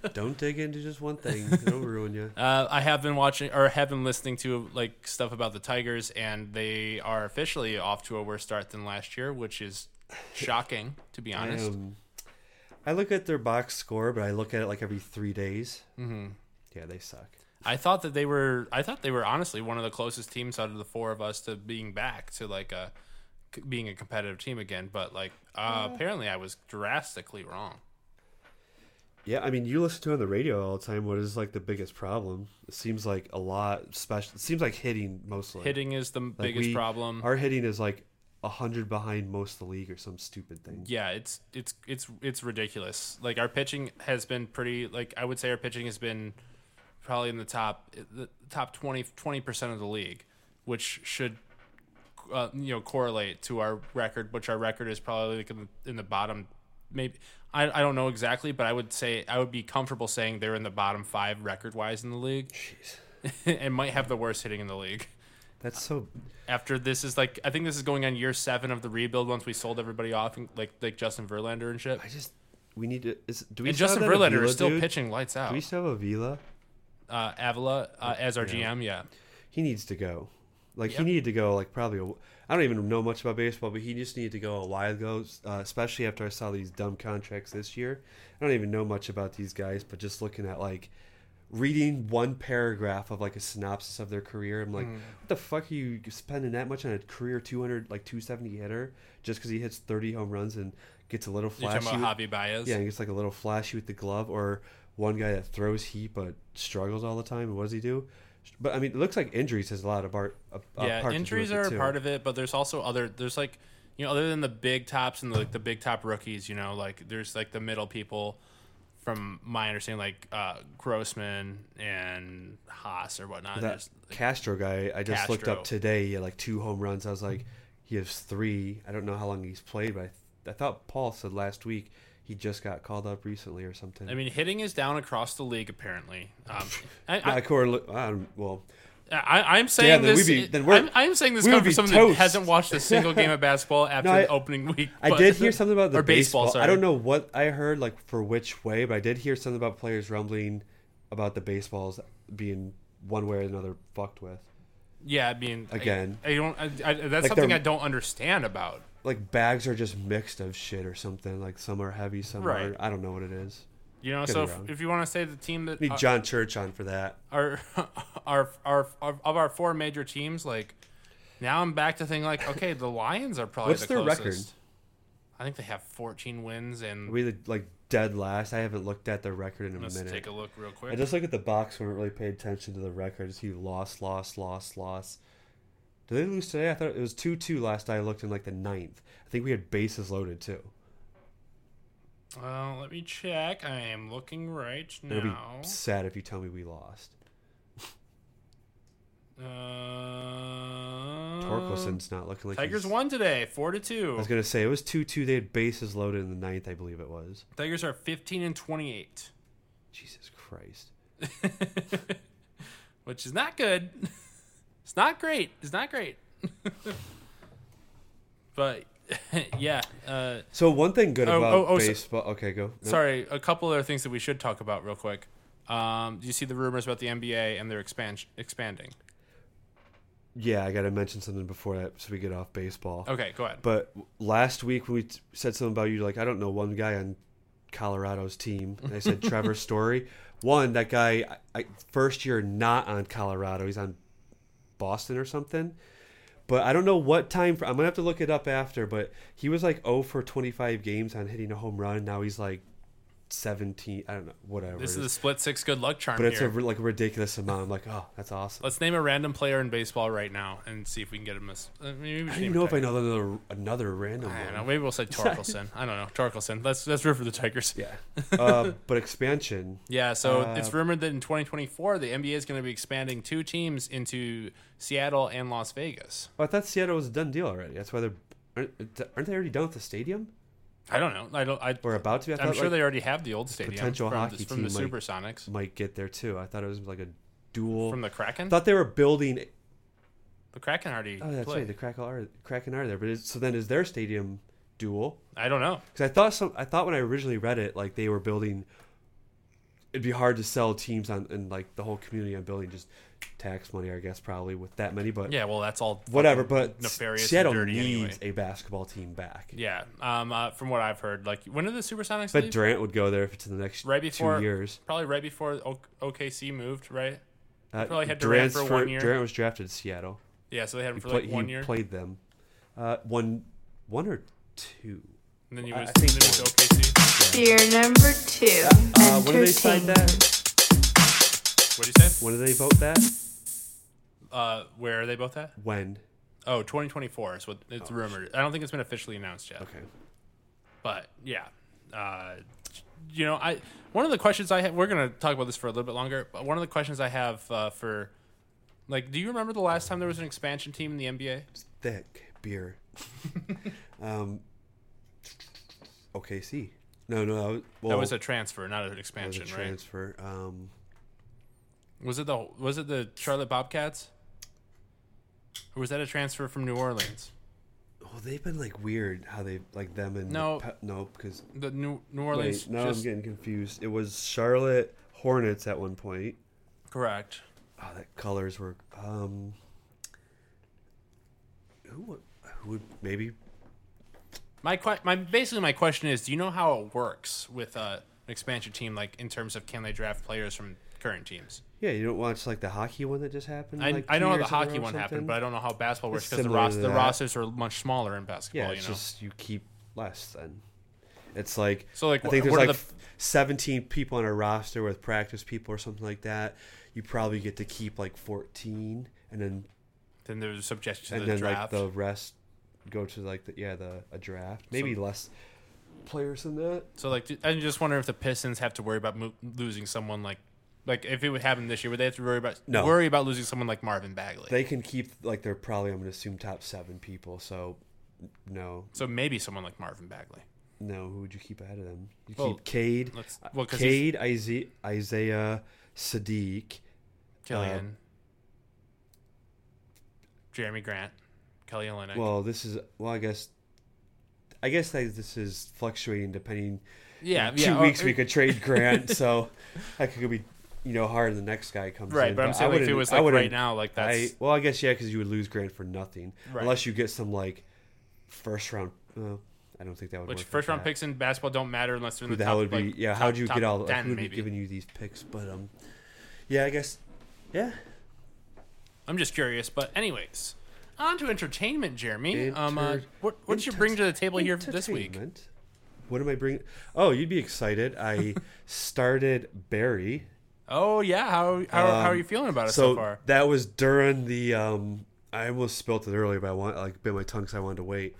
Don't dig into just one thing. It'll ruin you. uh, I have been watching or have been listening to like stuff about the Tigers, and they are officially off to a worse start than last year, which is shocking to be honest. Um, I look at their box score, but I look at it like every three days. hmm Yeah, they suck. I thought that they were. I thought they were honestly one of the closest teams out of the four of us to being back to like a being a competitive team again. But like uh, apparently, I was drastically wrong. Yeah, I mean, you listen to it on the radio all the time. What is like the biggest problem? It seems like a lot special. It seems like hitting mostly. Hitting is the Like, biggest we- problem. Our hitting is like a hundred behind most of the league or some stupid thing. yeah, it's it's it's it's ridiculous. Like our pitching has been pretty. Like I would say our pitching has been probably in the top the top 20 percent of the league, which should uh, you know correlate to our record, which our record is probably like in the, in the bottom. Maybe I, I don't know exactly, but I would say I would be comfortable saying they're in the bottom five record wise in the league, Jeez, and might have the worst hitting in the league. That's so. After this is like I think this is going on year seven of the rebuild once we sold everybody off, and like like Justin Verlander and shit. I just we need to. Is, do we And still Justin Verlander Avila is still dude? pitching lights out. Do we still have Avila? Uh, Avila uh, as our Yeah. GM, yeah. He needs to go. Like Yep. he needed to go. Like probably. A, I don't even know much about baseball, but he just needed to go a while ago. Uh, especially after I saw these dumb contracts this year. I don't even know much about these guys, but just looking at like reading one paragraph of like a synopsis of their career, I'm like, Mm. what the fuck are you spending that much on a career 200 like 270 hitter just because he hits 30 home runs and gets a little You're flashy? talking with- about Javi Baez. Yeah, and gets like a little flashy with the glove, or one guy that throws heat but struggles all the time. What does he do? But I mean, it looks like injuries has a lot of part. A, a yeah, injuries are a part of it, but there's also other. There's like, you know, other than the big tops and the, like the big top rookies, you know, like there's like the middle people. From my understanding, like uh, Grossman and Haas or whatnot. That There's, like, Castro guy, I just looked up today. He had like two home runs. I was like, he has three. I don't know how long he's played, but I, I thought Paul said last week he just got called up recently or something. I mean, hitting is down across the league apparently. Um, I, I correl- I don't- well, I, I'm saying Yeah, this. we'd be- then we're- I'm, I'm saying this coming from someone that hasn't watched a single game of basketball after No, I- the opening week. I did hear something about the baseball. baseball. sorry. I don't know what I heard, like for which way, but I did hear something about players rumbling about the baseballs being one way or another fucked with. Yeah, I mean, Again. I, don't. I, I, that's Like something I don't understand about. Like bags are just mixed of shit or something. Like some are heavy, some Right. are. I don't know what it is. You know, Could so be if, wrong. if you want to say the team that Need uh, John Church on for that. our, our, our, our of our four major teams, like now I'm back to thinking like, okay, the Lions are probably What's the their closest. record? I think they have 14 wins, and we the, like dead last? I haven't looked at the record in a let's minute. take a look real I quick. just look at the box. When I really paid attention to the record. He lost, lost, lost, lost. Did they lose today? I thought it was two two last I looked in like the ninth. I think we had bases loaded too. Well, let me check. I am looking right It'll be now. sad if you tell me we lost. Uh, Torkelson's not looking like Tigers he's- won today, four to two. I was gonna say it was two two. They had bases loaded in the ninth, I believe it was. Tigers are 15 and 28, Jesus Christ! which is not good. It's not great. It's not great. but yeah. Uh, So one thing good Oh, about oh, oh, so- baseball. okay, go. No. sorry, a couple other things that we should talk about real quick. Um, do you see the rumors about the NBA and their expand expanding? Yeah, I got to mention something before that, so we get off baseball. Okay, go ahead. But last week when we t- said something about you, like I don't know one guy on Colorado's team. And I said Trevor Story. One, that guy, I, I, first year not on Colorado. He's on Boston or something. But I don't know what time. For, I'm gonna have to look it up after. But he was like 0 for 25 games on hitting a home run. Now he's like 17. I don't know. Whatever. This is a split six good luck charm but it's a here. ri- like a ridiculous amount. I'm like, oh, that's awesome. Let's name a random player in baseball right now and see if we can get him. A, s- maybe we I don't even know if I know another another random I don't know. Maybe we'll say Torkelson. I don't know. Torkelson. Let's let's root for the Tigers. Yeah. uh, but expansion. Yeah, so Uh, it's rumored that in 2024 the NBA is going to be expanding two teams into Seattle and Las Vegas. Oh, I thought Seattle was a done deal already. That's why they're aren't, aren't they already done with the stadium I don't know. I don't. I, or about to? be? I I'm thought, sure like, they already have the old stadium potential from, hockey the, from the team, like- Supersonics might get there too. I thought it was like a dual. from the Kraken. Thought they were building. the Kraken already. Oh, that's played. right. The Kraken are Kraken are there, but is, so then is their stadium dual? I don't know. Because I thought some. I thought when I originally read it, like they were building. It'd be hard to sell teams on and like the whole community on building just tax money, I guess, probably with that many. But Yeah, well, that's all whatever. But nefarious Seattle and dirty needs anyway. a basketball team back. Yeah, um, uh, from what I've heard, like when did the Supersonics But leave? Durant would go there if it's in the next Right before- two years. Probably right before OKC moved, right? Uh, probably had Durant Durant's for one year. Durant was drafted to Seattle. Yeah, so they had him He, for play- like one he year, played them. Uh, one, one or two. and then he I- was I think then he was to OKC. Fear number two. Uh, when did they sign that? entertainment. What do you say? When did they vote that? Uh, where are they both at? When? Oh, 2024 is what it's rumored. I don't think it's been officially announced yet. Okay. But yeah, uh, you know, I one of the questions I have. We're gonna talk about this for a little bit longer. But one of the questions I have uh, for, like, do you remember the last time there was an expansion team in the NBA? Thick beer. um. OKC. No, no. That was, well, that was a transfer, not an that was expansion, a right? transfer. Um. Was it the Was it the Charlotte Bobcats? Or was that a transfer from New Orleans? Oh, they've been like weird how they like them and No. Pe- no because The New New Orleans. wait no just, I'm getting confused. It was Charlotte Hornets at one point. correct. Oh, that colors were um. Who would who would maybe My que- my basically my question is, do you know how it works with uh, an expansion team, like in terms of can they draft players from current teams? Yeah, you don't watch like the hockey one that just happened. I, like, I know how the years in a hockey one happened, but I don't know how basketball works because the, ros- the rosters are much smaller in basketball. yeah, you know, just you keep less then. It's like so like I think there's like the, 17 people on a roster with practice people or something like that. You probably get to keep like 14, and then then there's a subject to and the then draft. like the rest go to like the yeah the a draft. Maybe less players than that. so like I'm just wondering if the Pistons have to worry about mo- losing someone like like if it would happen this year, would they have to worry about No. worry about losing someone like Marvin Bagley? They can keep like they're probably I'm gonna assume top seven people. So no, so maybe someone like Marvin Bagley. no. Who would you keep ahead of them? You Well, keep Cade, well Cade, Isaiah, Isaiah, Saddiq. Killian, uh, Jerami Grant, Kelly Olynyk. Well, this is well. I guess. I guess that this is fluctuating depending. yeah, two yeah. weeks uh, we could trade Grant, so that could be, you know, hard. The next guy comes right, in. but I'm saying like, if it was like right now, like that's I well, I guess yeah, because you would lose Grant for nothing Right. unless you get some like first round. Well, I don't think that would. which first round that. picks in basketball don't matter unless they're in the, the top. hell would be? like, yeah, how'd you top get all? Like, who would be giving you these picks? But um, yeah, I guess. Yeah, I'm just curious, but anyways, on to entertainment, Jeremy. um, uh, what what did you bring to the table here for this week? Entertainment. What am I bringing? Oh, you'd be excited. I started Barry. Oh yeah, how how, how are Um, you feeling about it so, So far? that was during the. Um, I almost spilt it earlier, but I want like bit my tongue because I wanted to wait.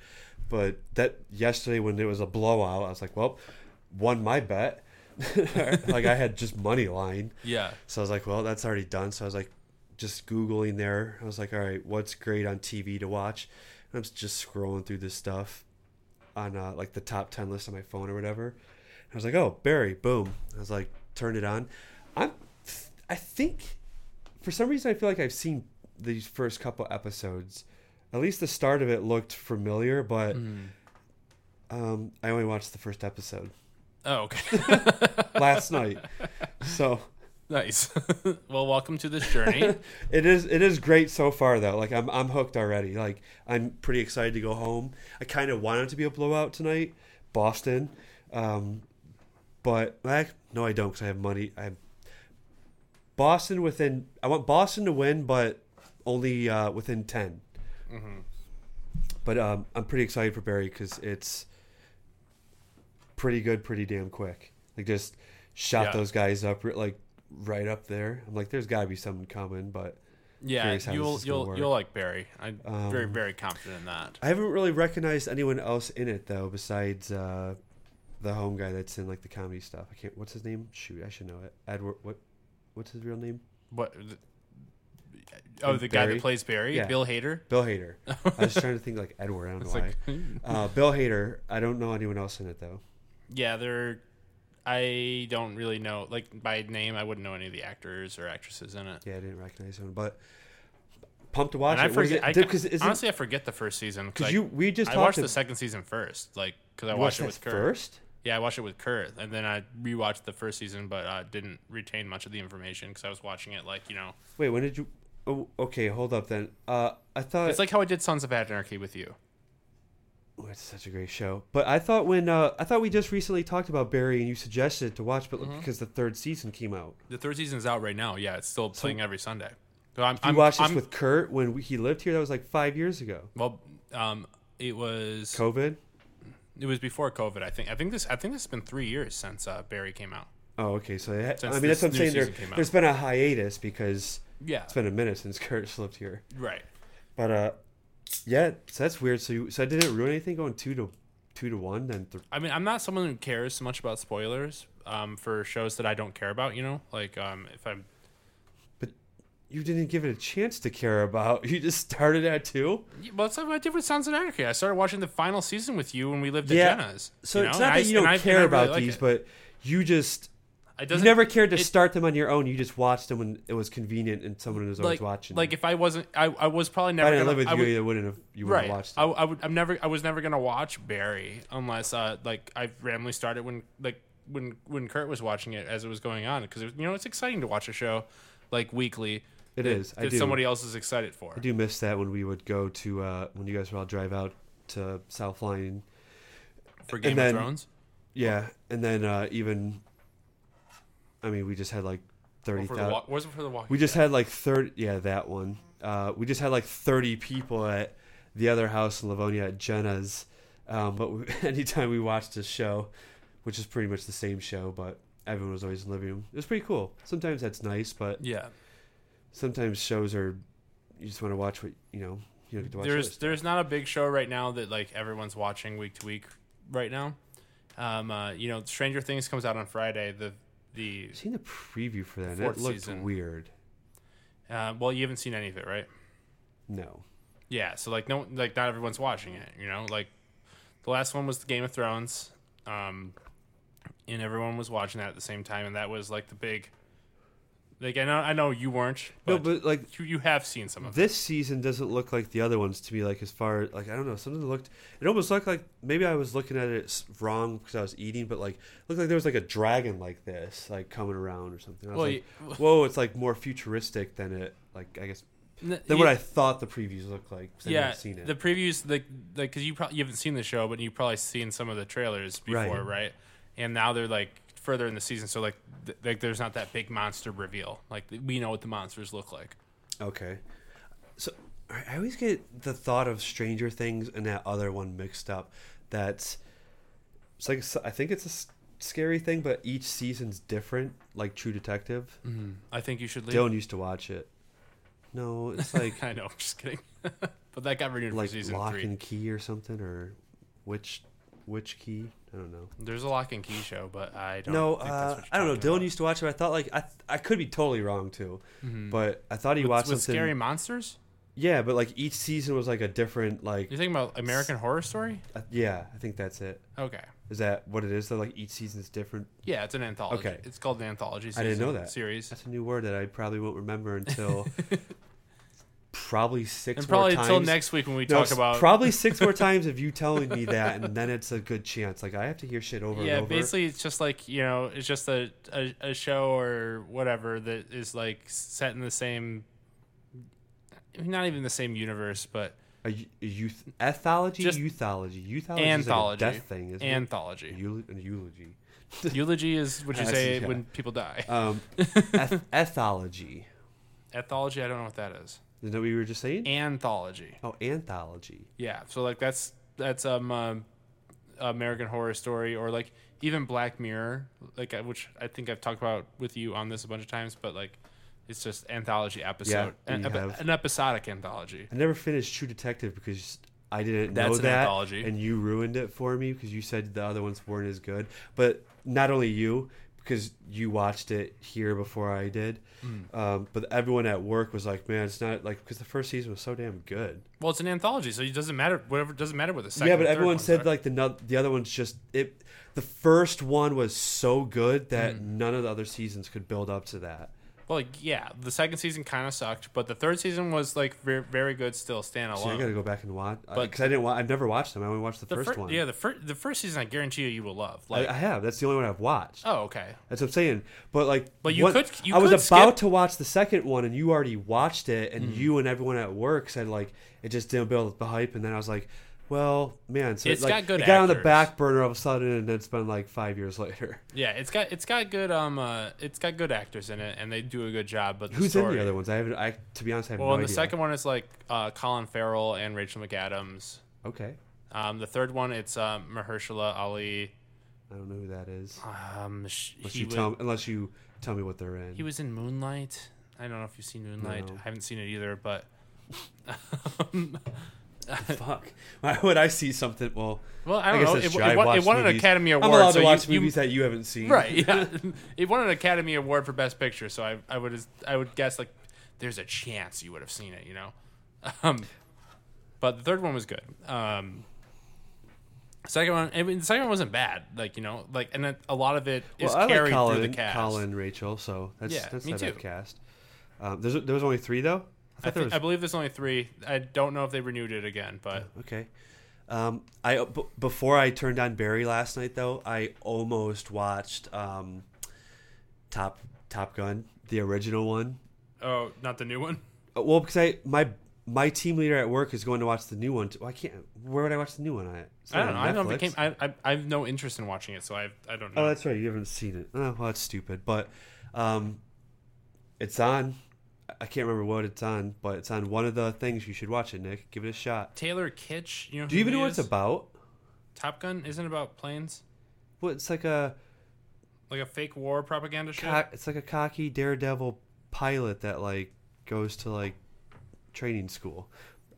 But that yesterday when it was a blowout, I was like, well, won my bet. like I had just money line, Yeah, so I was like, well, that's already done. So I was like, just googling there. I was like, all right, what's great on TV to watch? And I'm just scrolling through this stuff on uh, like the top ten list on my phone or whatever. And I was like, oh, Barry, boom. I was like, turned it on. I'm, I think, for some reason, I feel like I've seen these first couple episodes. At least the start of it looked familiar, but Um, I only watched the first episode Oh, okay. last night, so nice. well, welcome to this journey. it is it is great so far though. Like I'm I'm hooked already. Like I'm pretty excited to go home. I kind of wanted to be a blowout tonight, Boston, um, but like no, I don't because I have money. I have Boston within. I want Boston to win, but only uh, within 10 But um, I'm pretty excited for Barry because it's pretty good, pretty damn quick. Like just shot Yeah. those guys up like right up there. I'm like, there's got to be something coming, but Yeah, Curious how you'll you'll you'll like Barry. I'm Um, very very confident in that. I haven't really recognized anyone else in it though, besides uh, the home guy that's in like the comedy stuff. I can't. What's his name? Shoot, I should know it. Edward. What? What's his real name? What? Oh, the guy that plays Barry, Yeah. Bill Hader. Bill Hader. I was trying to think like Edward. I don't know It's why. like, Uh, Bill Hader. I don't know anyone else in it though. yeah, they're. I don't really know, like by name, I wouldn't know any of the actors or actresses in it. Yeah, I didn't recognize anyone, but pumped to watch And it. Is forget. it? I, 'cause isn't- honestly, I forget the first season because you we just I talked watched to- the second season first, like because I you watched it that with Kurt. first. Yeah, I watched it with Kurt, and then I rewatched the first season, but uh, didn't retain much of the information because I was watching it like you know. Wait, when did you? Oh, okay, hold up then. Uh, I thought It's like how I did Sons of Anarchy with you. Oh, it's such a great show. But I thought when uh, I thought we just recently talked about Barry and you suggested to watch, but Mm-hmm. because the third season came out, The third season is out right now. Yeah, it's still playing every Sunday. So I'm, you I'm, watched this I'm- with Kurt when we, he lived here. That was like five years ago. well, um, it was COVID. it was before COVID. I think I think this I think this has been three years since uh, Barry came out. Oh, okay. So Since I mean, that's what I'm saying. There, season came out. there's been a hiatus because Yeah, it's been a minute since Kurt lived here. right. But uh, yeah. So that's weird. So you, so I didn't ruin anything going two to two to one. Then th- I mean, I'm not someone who cares so much about spoilers um, for shows that I don't care about. You know, like um, if I'm But you didn't give it a chance to care about. You just started at two. well, that's what I did with Sons of Anarchy. I started watching the final season with you when we lived at Yeah. Jenna's. So you know? it's and not I- that you don't I- and I care really about like these, it. but you just It You never cared to it- start them on your own. You just watched them when it was convenient and someone was always like watching. like if I wasn't I, I was probably never. if I didn't gonna, live with I you, would- you wouldn't have you wouldn't right. have watched I, it. I would I'm never I was never gonna watch Barry unless uh like I randomly started when like when when Kurt was watching it as it was going on because you know it's exciting to watch a show like weekly. It that- is. I that do. somebody else is excited for. I do miss that when we would go to uh, when you guys would all drive out to South Line. for Game then- of Thrones. Yeah, and then uh, even, I mean, we just had like thirty for the was it for the Walking We just Dead? had like thirty. Yeah, that one. Uh, we just had like thirty people at the other house in Livonia at Jenna's. Um, but we, anytime we watched a show, which is pretty much the same show, but everyone was always in the living room. It was pretty cool. Sometimes that's nice, but yeah. sometimes shows are you just want to watch what you know. You don't get to watch. there's there's not a big show right now that like everyone's watching week to week right now. Um, uh, you know, Stranger Things comes out on Friday. The the I've seen the preview for that. Fourth It looked season. weird. uh, well, you haven't seen any of it, right? No. Yeah, so like no, like not everyone's watching it. You know, like the last one was the Game of Thrones, um, and everyone was watching that at the same time, and that was like the big. Like I know, I know you weren't, but, no, but like you, you have seen some of this season doesn't look like the other ones to me. Like as far like I don't know, something looked. It almost looked like maybe I was looking at it wrong because I was eating, but like looked like there was like a dragon like this, like coming around or something. I was Well, like, you- whoa, it's like more futuristic than it. Like I guess than what I thought the previews looked like. yeah, seen it. the previews, like, like, because you probably you haven't seen the show, but you've probably seen some of the trailers before, Right. right? And now they're like further in the season, so like, th- like there's not that big monster reveal. Like we know what the monsters look like. Okay. So I always get the thought of Stranger Things and that other one mixed up. That's it's like I think it's a scary thing, but each season's different, like True Detective. Mm-hmm. I think you should leave. Dylan used to watch it. No, it's like I know, I'm just kidding. but that got renewed like for season Lock three. and Key or something, or which which key? I don't know. There's a lock and key show, but I don't. No, think that's uh, I don't know. Dylan about. used to watch it. I thought like I I could be totally wrong too, Mhm. but I thought he with, watched with something. scary monsters. Yeah, but like each season was like a different like. You're thinking about American Horror Story? uh, yeah, I think that's it. Okay. Is that what it is? Though, like each season is different. Yeah, it's an anthology. Okay. It's called an anthology. Series. I didn't know that. series. That's a new word that I probably won't remember until probably six and probably until next week when we No, talk about probably six more times of you telling me that, and then it's a good chance. Like I have to hear shit over yeah and over. Yeah basically it's just like you know it's just a, a, a show or whatever that is like set in the same not even the same universe but a, a youth ethology, Just- euthology, euthology anthology is like death thing, isn't anthology it? An eulogy. eulogy is what you say yeah. when people die Um, eth- ethology. ethology i don't know what that is Isn't that what you were just saying? anthology oh, anthology. yeah so like that's that's um, um american horror story or like even black mirror like uh, which i think i've talked about with you on this a bunch of times but like it's just anthology episode an, epi- have. an episodic anthology I never finished True Detective because I didn't That's know an that, anthology. and you ruined it for me because you said the other ones weren't as good. But not only you, because you watched it here before I did, Hmm. um, but everyone at work was like, "Man, it's not like because the first season was so damn good." Well, it's an anthology, so it doesn't matter. Whatever doesn't matter what the second. yeah, but everyone said are. like the the other ones just it. The first one was so good that Hmm. none of the other seasons could build up to that. Well, like, yeah, the second season kind of sucked, but the third season was like very, very good. Still, standalone. So I got to go back and watch because I didn't. Wa- I've never watched them. I only watched the, the first fir- one. Yeah, the first the first season, I guarantee you, you will love. I, Like, I have. That's the only one I've watched. oh, okay. That's what I'm saying. But like, But you what- could- you I was could about skip- to watch the second one, and you already watched it, and mm. you and everyone at work said like it just didn't build the hype, and then I was like, well, man, so It's like, got good It got on the back burner all of a sudden, and it's been like five years later. Yeah, it's got it's got good um uh it's got good actors in it, and they do a good job. But the Who's story, in the other ones? I haven't. I to be honest, I have Well, no in the idea. second one, it's like uh, Colin Farrell and Rachel McAdams. okay, Um, the third one, it's um, Mahershala Ali. I don't know who that is. Um, sh- Unless you wa- tell, unless you tell me what they're in. He was in Moonlight. I don't know if you've seen Moonlight. No. I haven't seen it either, but Fuck. Why would I see something? Well, well, I I don't guess know. that's It, true. it, I won, it won an movies. Academy I'm Award. allowed so to watch you, you- that you haven't seen. right? Yeah, it won an Academy Award for Best Picture. So I, I would, I would guess like there's a chance you would have seen it. You know, um, but the third one was good. Um, second one, I mean, the second one wasn't bad. Like you know, like and a lot of it is Well, I like carried Colin, through the cast. Colin, Rachel. So that's Yeah, that's me not too. cast. Um, there's, there was only three though. I, think, I believe there's only three. I don't know if they renewed it again, but Okay. Um, I b- before I turned on Barry last night though, I almost watched um, Top Top Gun, the original one. oh, not the new one. Uh, Well, because I my my team leader at work is going to watch the new one. Too. I can't. Where would I watch the new one? It's I don't know. I don't know if it Netflix. came. I, I I have no interest in watching it, so I I don't know. Oh, that's right. You haven't seen it. Oh, well, that's stupid. But um, it's on. I can't remember what it's on, but it's on one of the things you should watch it. Nick, give it a shot. Taylor Kitsch. You know? Do you even know what it's about? Top Gun isn't about planes, Well, it's like a like a fake war propaganda co- it's like a cocky daredevil pilot that like goes to like training school.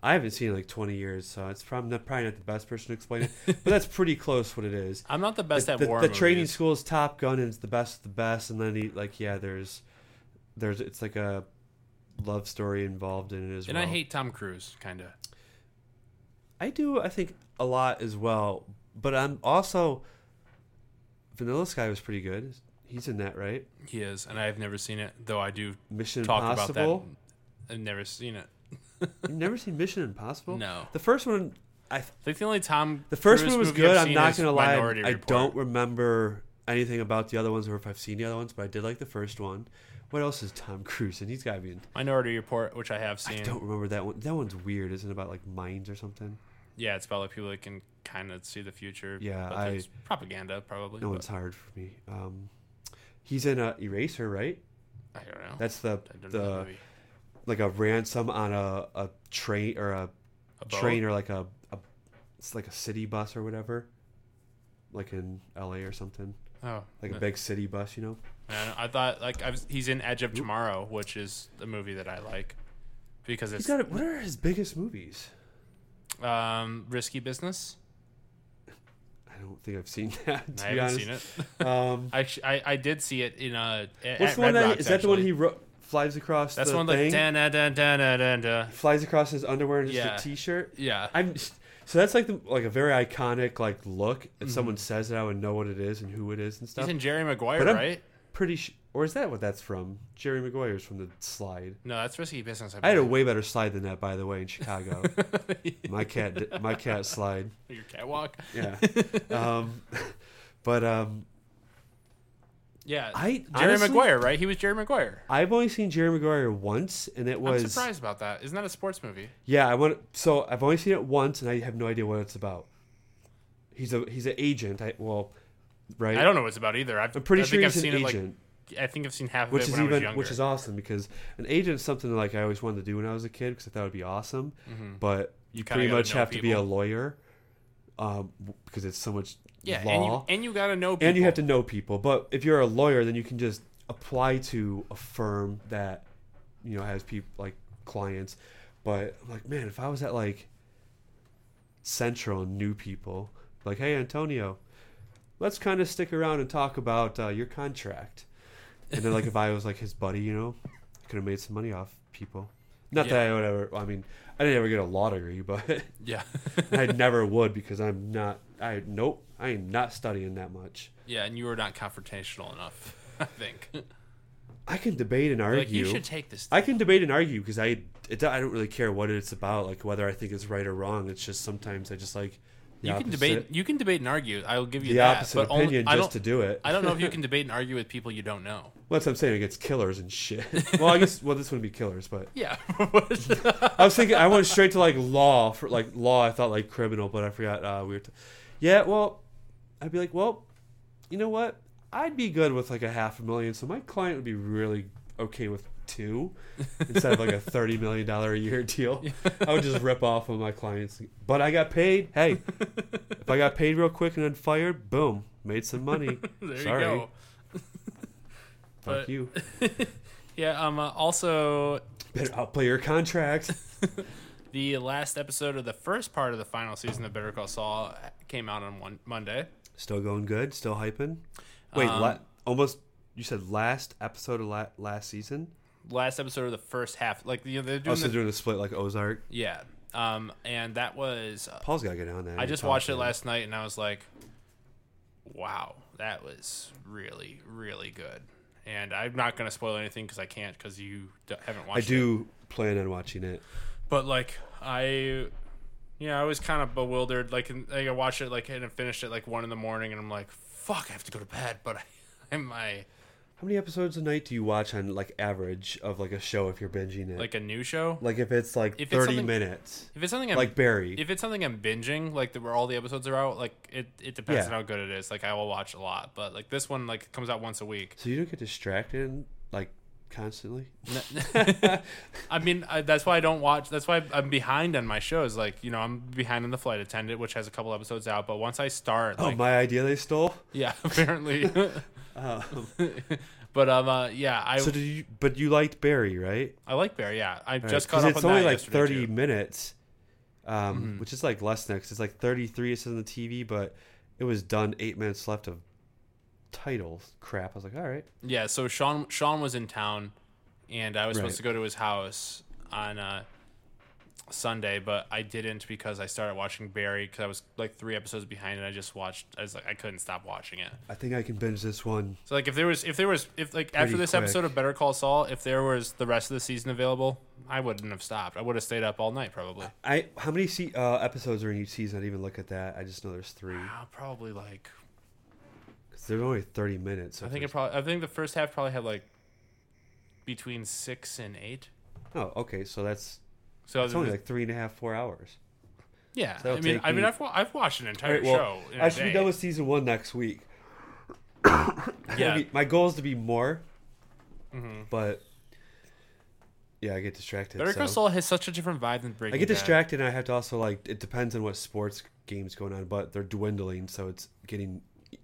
I haven't seen it in like twenty years, so it's probably not, probably not the best person to explain it, but that's pretty close what it is. I'm not the best the, at the, war the training movies. school is Top Gun and it's the best of the best, and then he like yeah, there's there's it's like a love story involved in it as and well. And I hate Tom Cruise, kind of. I do I think a lot as well, but I'm also Vanilla Sky was pretty good. He's in that, right? He is, and I've never seen it, though I do Mission talk Impossible. about that. I've never seen it. You've never seen Mission Impossible? No. The first one, I I think the only Tom the first Cruise one was good. I'm not gonna lie, Minority I don't remember anything about the other ones or if I've seen the other ones, but I did like the first one. What else is Tom Cruise? And he's got to be in. Minority Report, which I have seen. I don't remember that one. That one's weird. Isn't it about like mines or something? Yeah, it's about like people that can kind of see the future. Yeah, but I- propaganda probably. No but one's hard for me. Um, he's in a Eraser, right? I don't know. That's the I don't know the movie. like a ransom on a, a train or a, A train or like a, a it's like a city bus or whatever, like in L.A. or something, Oh, like a big city bus, you know. I. I thought like I was, he's in Edge of Tomorrow, which is a movie that I like because He's it's got. What are his biggest movies? um, risky business. I don't think I've seen that. To I be haven't honest. seen it. Um, I, I I did see it in uh. a- what's at the one Red that Rocks, is that the one actually. he ro- flies across? That's the the one thing? like da da da da da da da. flies across his underwear and just Yeah. a t-shirt. Yeah. I'm so that's like the, like a very iconic like look. If Mhm. someone says it, I would know what it is and who it is and stuff. He's in Jerry Maguire, But I'm- right? Pretty sh- or is that what that's from? Jerry Maguire's from the slide. No, that's risky business. I had a way better slide than that, by the way, in Chicago. my cat, my cat slide. your catwalk. Yeah. um, but um, Yeah, I Jerry honestly- Maguire, right? He was Jerry Maguire. I've only seen Jerry Maguire once, and it was. I'm surprised about that. Isn't that a sports movie? yeah. I want so I've only seen it once, and I have no idea what it's about. He's a he's an agent. I well, right. I don't know what it's about either. I've, I'm pretty I sure think I've he's an seen agent, it like I think I've seen half of which it is when I was even younger. which is awesome because an agent is something like I always wanted to do when I was a kid because I thought it would be awesome. But you, pretty much have to be a lawyer, um, because it's so much yeah, and law. you and you gotta know people. and you have to know people. But if you're a lawyer, then you can just apply to a firm that you know has people like clients. But I'm like, man, if I was at like Central and knew people, like, hey, Antonio, let's kind of stick around and talk about uh, your contract. And then like if I was like his buddy, you know, I could have made some money off people. Not that I would ever. I mean, I didn't ever get a law degree, but yeah, I never would because I'm not. I nope. I am not studying that much. yeah, and you were not confrontational enough. I think. I can debate and argue. like you should take this. I can debate and argue because I it, I don't really care what it's about, like whether I think it's right or wrong. It's just sometimes I just like you can debate. You can debate and argue. I will give you the that. opposite but only- opinion I just to do it. I don't know if you can debate and argue with people you don't know. well, that's what I'm saying against killers and shit. well, I guess well this wouldn't be killers, but Yeah. I was thinking I went straight to like law for like law. I thought like criminal, but I forgot uh, we were. T- yeah, well, I'd be like, well, you know what? I'd be good with like a half a million, so my client would be really okay with two instead of like a thirty million dollar a year deal. I would just rip off of my clients, but I got paid. Hey, if I got paid real quick and then fired, boom, made some money. there Sorry, you go. fuck you. Yeah. Um. Uh, also, Better outplay your contract. the last episode of the first part of the final season of Better Call Saul came out on one Monday. Still going good. Still hyping. Wait, Um, la- almost. You said last episode of la- last season. Last episode of the first half, like you know, they're doing Also the, doing a split like Ozark. yeah. Um. And that was uh, Paul's got to get on that. I just watched it last night and I was like, wow, that was really, really good. And I'm not going to spoil anything because I can't because you d- haven't watched it. I do plan on watching it. But like, I, yeah, I was kind of bewildered. Like, like, I watched it like and I finished it like one in the morning and I'm like, fuck, I have to go to bed. But I, I'm I How many episodes a night do you watch on like average of like a show if you're binging it? like a new show. like if it's like If it's thirty something- minutes, If it's something I'm, like Barry. if it's something I'm binging, like the, where all the episodes are out, like it, it depends Yeah. on how good it is. Like I will watch a lot, but like this one, like comes out once a week. so you don't get distracted like constantly. I mean, I, that's why I don't watch. That's why I'm behind on my shows. Like, you know, I'm behind on the Flight Attendant, which has a couple episodes out. But once I start, Oh, like, my idea they stole. yeah, apparently. Um, but um, uh, yeah, I so did you? But you liked Barry, right? I like Barry. Yeah, I Right, just 'cause caught up it's on only that like 30 too. Mm-hmm. minutes um, which is like less next it's like 33 it says on the tv but it was done eight minutes left of titles crap i was like all right Yeah, so Sean Sean was in town, and I was Right. supposed to go to his house on uh, Sunday, but I didn't because I started watching Barry because I was like three episodes behind, and I just watched. I was like, I couldn't stop watching it. i think i can binge this one So like if there was if there was if like after this quick. episode of Better Call Saul, if there was the rest of the season available, I wouldn't have stopped. I would have stayed up all night probably. i how many se- uh, episodes are in each season i didn't even look at that i just know there's three Uh, probably like. Cause there's only 30 minutes I think it probably I think the first half probably had like between six and eight. oh okay so that's So it's only like three and a half four hours yeah, that'll I mean I mean me- I've I've watched an entire right well show. I should be done with season one next week yeah. My goal is to be more Mhm. but yeah i get distracted Better Call so. Saul has such a different vibe than Breaking I get Bad. distracted and I have to also like it depends on what sports games going on, but they're dwindling, so it's getting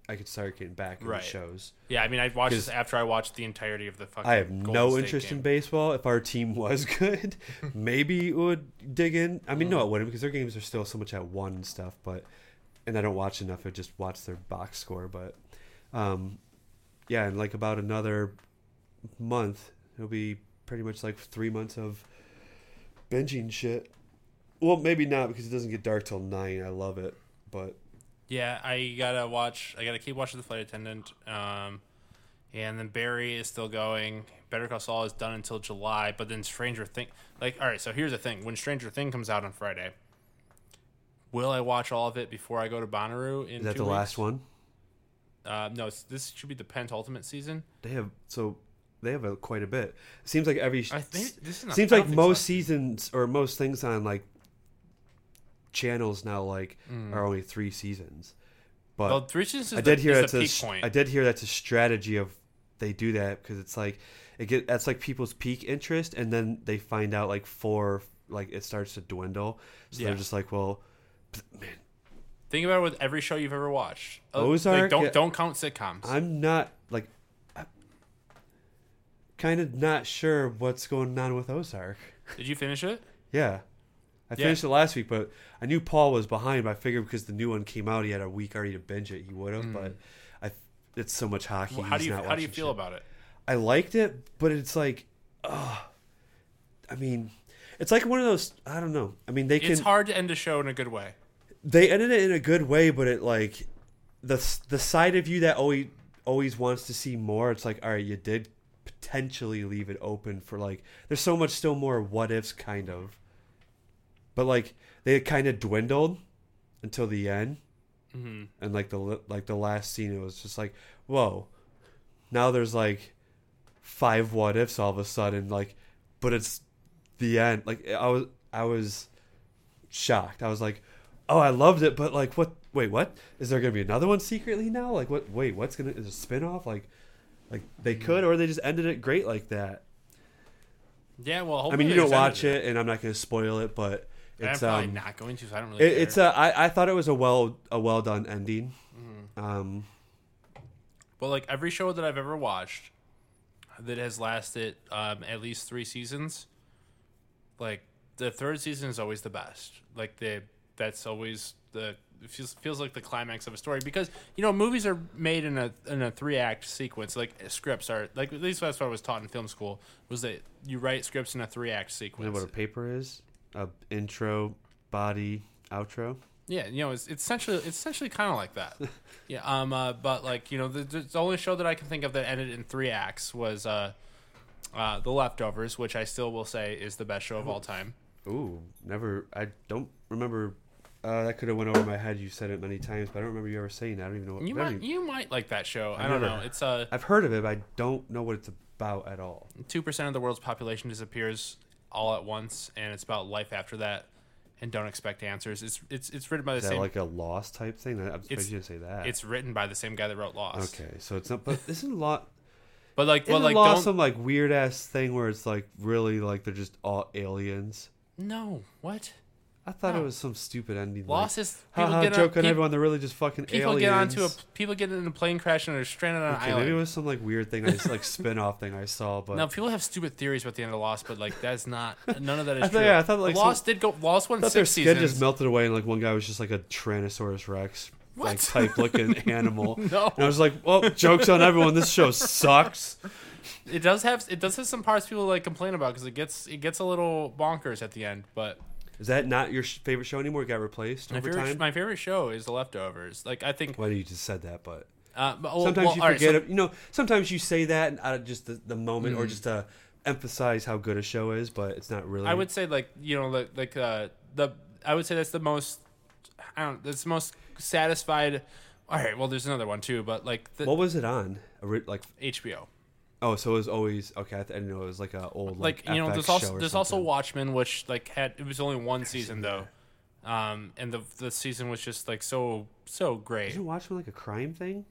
I could start getting back in Right. the shows. Yeah, I mean I watched this after I watched the entirety of the fucking. I have Golden no State interest game. in baseball. If our team was good, maybe it would dig in. I mean, no, Mm. it wouldn't because their games are still so much at one and stuff. But and I don't watch enough. I just watch their box score. But um, yeah, in like about another month, it'll be pretty much like three months of binging shit. Well, maybe not because it doesn't get dark till nine. I love it, but Yeah, I gotta watch. I gotta keep watching the flight attendant. Um, and then Barry is still going. Better Call Saul is done until July, but then Stranger Thing. Like, all right, so here's the thing: when Stranger Thing comes out on Friday, will I watch all of it before I go to Bonnaroo? In Is that the weeks? last one? Uh, no, it's, this should be the penultimate season. They have so they have a, quite a bit. It seems like every I think this is not, seems like most seasons or most things on like channels now like are only three seasons. But Mm. Well, three seasons I did the, hear that's a peak point. I did hear that's a strategy of they do that because it's like it get that's like people's peak interest and then they find out like four like it starts to dwindle. So Yeah. they're just like, well, man, Think about it with every show you've ever watched. Like, Ozark, don't yeah. don't count sitcoms. I'm not like kind of not sure what's going on with Ozark. Did you finish it? Yeah. I Yeah. finished it last week, but I knew Paul was behind. But I figured because the new one came out, he had a week already to binge it. He would have, but I, it's so much hockey. Mm. Well, how do you how do you feel shit. about it? I liked it, but it's like, oh, I mean, it's like one of those. I don't know. I mean, they can It's hard to end a show in a good way. they ended it in a good way, but it like the the side of you that always always wants to see more. It's like, all right, you did potentially leave it open for like. There's so much still more what ifs, kind of. But like they had kind of dwindled until the end, hmm and like the like the last scene, it was just like, whoa. Now there's like five what ifs all of a sudden, like, but it's the end. Like I was I was shocked. I was like, oh, I loved it, but like, what? Wait, what? Is there gonna be another one secretly now? Like, what? Wait, what's gonna? Is a spin off? Like, like they could, or they just ended it great like that. Yeah, well, I mean, you don't watch it, and I'm not gonna spoil it, but it's I'm probably um, not going to. So I don't really. it, it's a. I, I thought it was a well a well done ending. Mm-hmm. Um, But like every show that I've ever watched that has lasted um, at least three seasons, like the third season is always the best. Like the that's always the it feels feels like the climax of a story because you know movies are made in a in a three act sequence. Like scripts are like at least that's what I was taught in film school was that you write scripts in a three act you know sequence. what a paper is? A intro, body, outro. Yeah, you know, it's, it's essentially it's essentially kind of like that. yeah, um, uh, but like you know, the, the only show that I can think of that ended in three acts was uh, uh, The Leftovers, which I still will say is the best show of all time. Ooh, never. I don't remember. Uh, that could have went over my head. You said it many times, but I don't remember you ever saying that. I don't even know. What, You I might even- you might like that show. I I've don't never- know. It's uh I've heard of it, but I don't know what it's about at all. two percent of the world's population disappears all at once, and it's about life after that, and don't expect answers. It's it's it's written by the Is that same. like a lost type thing? I'm It's- surprised you didn't say that. it's written by the same guy that wrote Lost. okay, so it's not. But this isn't lot? But like, Isn't but like, Lost don't some like weird ass thing where it's like really like they're just all aliens? no what I thought No. it was some stupid ending. People Haha, get on, joke on peop- everyone. They're really just fucking People aliens. get onto a people get in a plane crash and they're stranded on an Okay, island. maybe it was some like weird thing, I just like spin off thing I saw, but Now people have stupid theories about the end of Lost, but like that's not none of that is I thought- true. yeah, I thought, like, Lost did go. Lost won I thought their six skin seasons. just melted away, and like one guy was just like a Tyrannosaurus Rex, like type looking animal. No. And I was like, well, jokes on everyone. This show sucks. It does have it does have some parts people like complain about because it gets it gets a little bonkers at the end. But Is that not your favorite show anymore? It got replaced my over favorite time. my favorite show is The Leftovers. Like I think Why Well, you just said that, but uh, but, well, sometimes well, you all right, forget so- You know, sometimes you say that out of just the, the moment, or Mm. just to emphasize how good a show is, but it's not really. I would say like you know like like uh, the I would say that's the most I don't that's the most satisfied. All right, well there's another one too, but like the What was it on? Like, HBO. Oh, so it was always okay. I, th- I didn't know it was like a old like, like you know FX there's also there's also. Watchmen which like had it was only one season though, um and the the season was just like so so great Isn't Watchmen like a crime thing?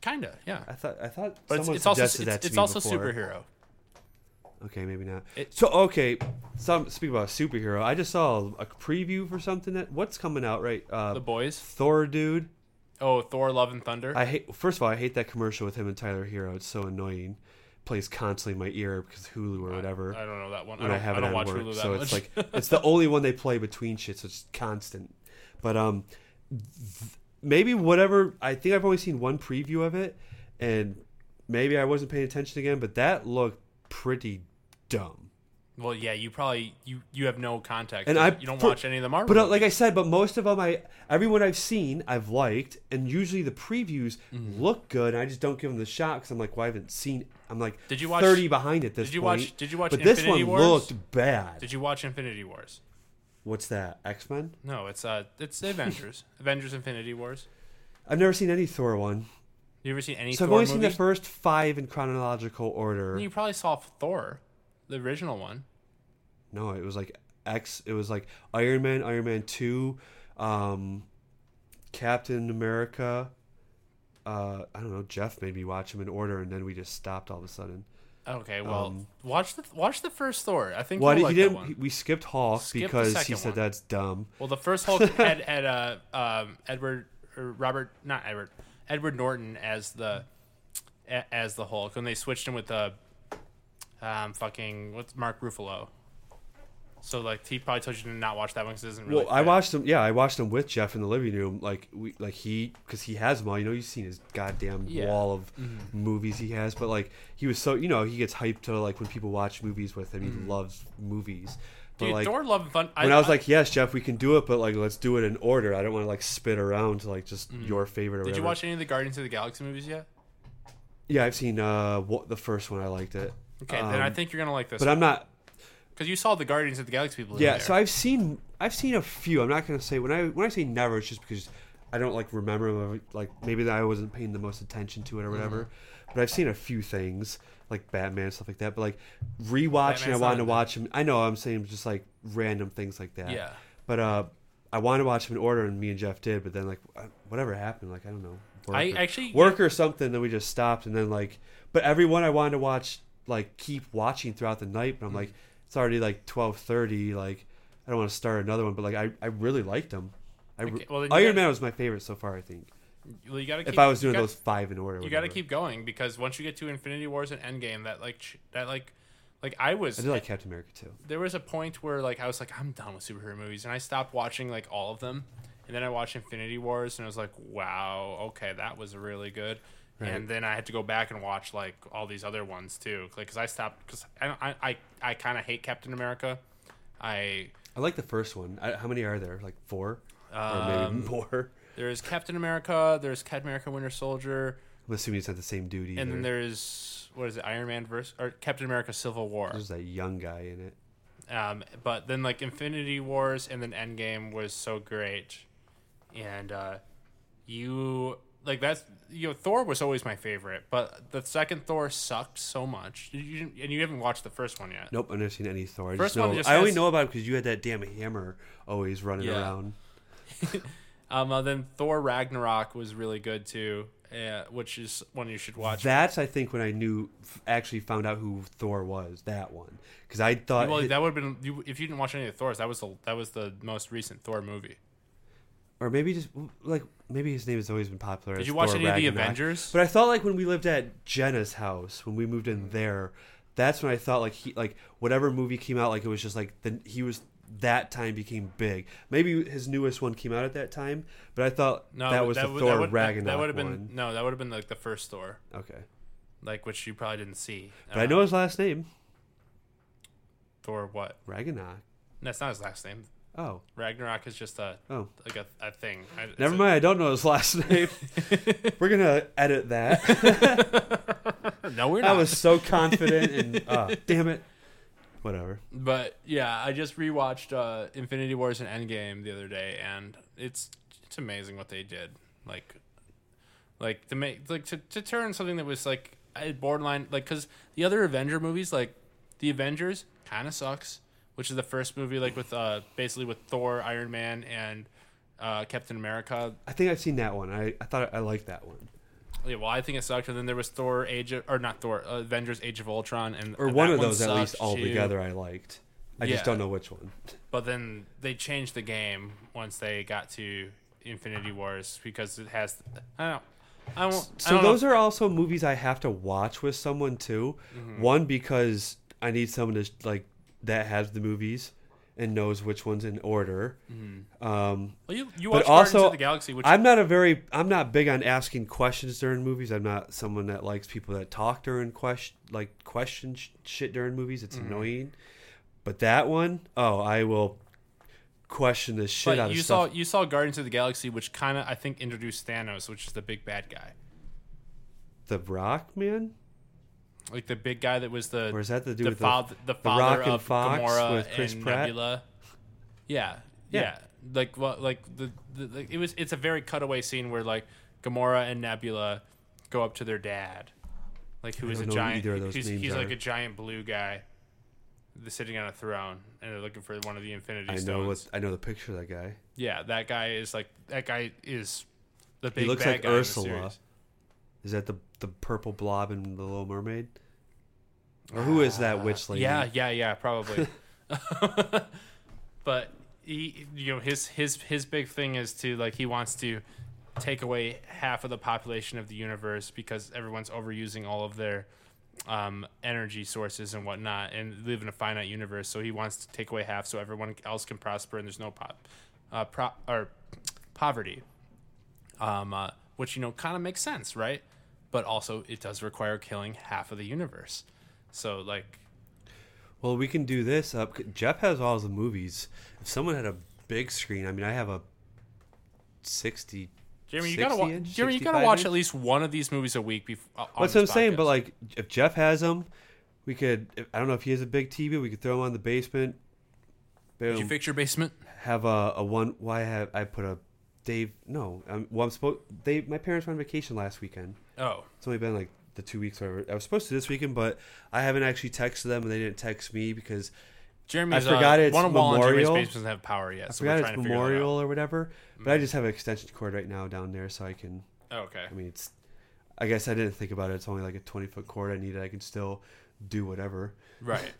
kinda yeah I thought I thought but it's, someone it's also it's, to it's me also before. superhero Okay, maybe not. It- so okay, some speak about superhero. I just saw a preview for something that what's coming out right. Uh, the boys Thor, dude. oh Thor Love and Thunder I hate. First of all, I hate that commercial with him and Tyler Herro. It's so annoying. Plays constantly in my ear because Hulu or whatever. I don't know that one when I I, don't, have I it on watch work. Hulu that so much it's like it's the only one they play between shit, so it's constant. But um, th- maybe whatever. I think I've only seen one preview of it, and maybe I wasn't paying attention again. But that looked pretty dumb. Well, yeah, you probably you you have no context. And I- you don't for- watch any of the Marvel. But uh, like I said, but most of them, I everyone I've seen, I've liked, and usually the previews Mm-hmm. look good. And I just don't give them the shot because I'm like, well, I haven't seen. I'm like, Did you watch- thirty behind at this did you point. watch- did you watch But this Infinity one Wars? looked bad. did you watch Infinity Wars? What's that? X Men? No, it's uh, it's Avengers. Avengers: Infinity Wars. I've never seen any Thor one, You ever seen any so I've Thor only seen the first five in chronological order. You probably saw Thor, the original one. No, it was like X. It was like Iron Man, Iron Man Two, um, Captain America. Uh, I don't know. Jeff made me watch them in order, and then we just stopped all of a sudden. Okay, well, Um, watch the watch the first Thor. I think Why you'll did like he that didn't? one. We skipped Hulk Skip because he said one. that's dumb. Well, the first Hulk had had uh, um, Edward or Robert, not Edward, Edward Norton as the as the Hulk, and they switched him with the um, fucking what's Mark Ruffalo. So like he probably told you to not watch that one because it isn't really. Well, I watched them. Yeah, I watched them with Jeff in the living room. Like we, like he, because he has them all. You know, you've seen his goddamn Yeah. wall of movies he has. But like he was so, you know, he gets hyped to like when people watch movies with him. He loves movies. But Dude, like Thor: Love and Fun. when I, was like, yes, Jeff, we can do it, but like let's do it in order. I don't want to like spit around to like just your favorite. Or did you watch any of the Guardians of the Galaxy movies yet? Yeah, I've seen uh what, the first one. I liked it. Okay, then I Um, think you're gonna like this. But I'm not. because you saw the Guardians of the Galaxy people. Yeah, there. so I've seen I've seen a few. I'm not gonna say when I when I say never, it's just because I don't like remember. Like maybe that I wasn't paying the most attention to it or whatever. Mm-hmm. But I've seen a few things like Batman stuff like that. But like rewatching, I wanted to watch them. I know I'm saying just like random things like that. yeah. But uh, I wanted to watch them in order, and me and Jeff did. But then like uh, whatever happened, like I don't know. Work I or, actually work or something. Then we just stopped, and then like, but everyone I wanted to watch like keep watching throughout the night. But I'm Mm. like, it's already like twelve thirty. Like, I don't want to start another one. But like, I, I really liked them. I re- Okay, well, Iron gotta- Man was my favorite so far. I think Well, you gotta. Keep, if I was doing gotta- those five in order, you got to keep going because once you get to Infinity Wars and Endgame, that like that like like I was I did like Captain America too. there was a point where like I was like I'm done with superhero movies and I stopped watching like all of them and then I watched Infinity Wars and I was like wow okay that was really good Right. and then I had to go back and watch like all these other ones too like because I stopped because I I I, I kind of hate Captain America I I like the first one. I, how many are there? Like four or um, maybe more. there's Captain America there's Captain America Winter Soldier I'm assuming it's not the same dude either. and then there's what is it Iron Man versus or Captain America Civil War There's that young guy in it. Um, but then like Infinity Wars and then Endgame was so great, and uh, you like that's you know Thor was always my favorite, but the second Thor sucked so much. You, and you haven't watched the first one yet. Nope, I've never seen any Thor. I First know. one just I only know about it because you had that damn hammer always running Yeah. around. Um, uh, then Thor Ragnarok was really good too, uh, which is one you should watch. That's I think when I knew, actually found out who Thor was. That one because I thought, well, hi- that would have been you, if you didn't watch any of Thors. That was the that was the most recent Thor movie. Or maybe just like maybe his name has always been popular. Did you watch Thor any of the Ragnarok. Avengers? But I thought like when we lived at Jenna's house when we moved in there, that's when I thought like he like whatever movie came out like it was just like the he was that time became big. Maybe his newest one came out at that time, but I thought No, that was the would- Thor would, Ragnarok That would have been no, that would have been like the first Thor, Okay, like which you probably didn't see. but I Uh, know his last name Thor what? Ragnarok. That's not his last name. Oh, Ragnarok is just a oh. like a, a thing. I- Never mind. I don't know his last name. We're gonna edit that. No, we're not. I was so confident, and uh, damn it. Whatever. But yeah, I just rewatched uh, Infinity Wars and Endgame the other day, and it's it's amazing what they did. Like, like to make like to, to turn something that was like borderline like because the other Avenger movies like the Avengers kind of sucks, which is the first movie like with uh basically with Thor, Iron Man, and uh, Captain America. I think I've seen that one. I, I thought I liked that one. Yeah, well, I think it sucked, and then there was Thor Age of, or not Thor, uh, Avengers Age of Ultron, and Or and one of those at least all too. together I liked. I Yeah. just don't know which one. But then they changed the game once they got to Infinity Wars because it has. I don't. I won't. I So don't those know. are also movies I have to watch with someone too. Mm-hmm. One because I need someone to like that has the movies and knows which ones in order. Um, Well, you you but watch Guardians also, of the Galaxy, which I'm not a very I'm not big on asking questions during movies. I'm not someone that likes people that talk during question like question sh- shit during movies. It's Mm-hmm. annoying. But that one, oh, I will question the shit But out you of saw stuff. you saw Guardians of the Galaxy, which kind of I think introduced Thanos, which is the big bad guy, the Rock man, like the big guy that was the or is that to do the, with father, the, the father and of Fox Gamora with Chris and Pratt? Nebula. Yeah, Yeah. yeah, Like well, like the, the, the it was it's a very cutaway scene where like Gamora and Nebula go up to their dad, like who is a know giant. He's, he's like a giant blue guy, sitting on a throne, and they're looking for one of the Infinity I know Stones. what I know the picture of that guy. Yeah, that guy is like that guy is the big He looks bad like guy in the Ursula. Is that the the purple blob in the Little Mermaid? Or who is that witch lady? Yeah, yeah, yeah, probably. but he, you know, his his his big thing is to like he wants to take away half of the population of the universe because everyone's overusing all of their um, energy sources and whatnot, and live in a finite universe. So he wants to take away half so everyone else can prosper and there's no pop, uh, pro- or poverty. Um, uh, which you know kind of makes sense, right? But also it does require killing half of the universe. So like Well, we can do this. Uh, Jeff has all the movies. If someone had a big screen, I mean, I have a sixty. Jeremy, you gotta 60 watch. Jeremy, you gotta watch inch? at least one of these movies a week. Before, That's what I'm saying. But like, if Jeff has them, we could. I don't know if he has a big TV. We could throw him on the basement. did you fix your basement? have a, a one. Why have I put a Dave? No, um, well, I'm supposed. They my parents went on vacation last weekend. Oh, It's only been like the two weeks. Whatever. I was supposed to this weekend, but I haven't actually texted them, and they didn't text me because Jeremy's. I forgot uh, it's one of Wall and Jeremy's Memorial. basement doesn't have power yet. I so we're forgot trying it's to figure that Memorial or whatever. But I just have an extension cord right now down there, so I can. Oh, okay. I mean, it's. I guess I didn't think about it. It's only like a 20 foot cord I need. I can still do whatever. Right.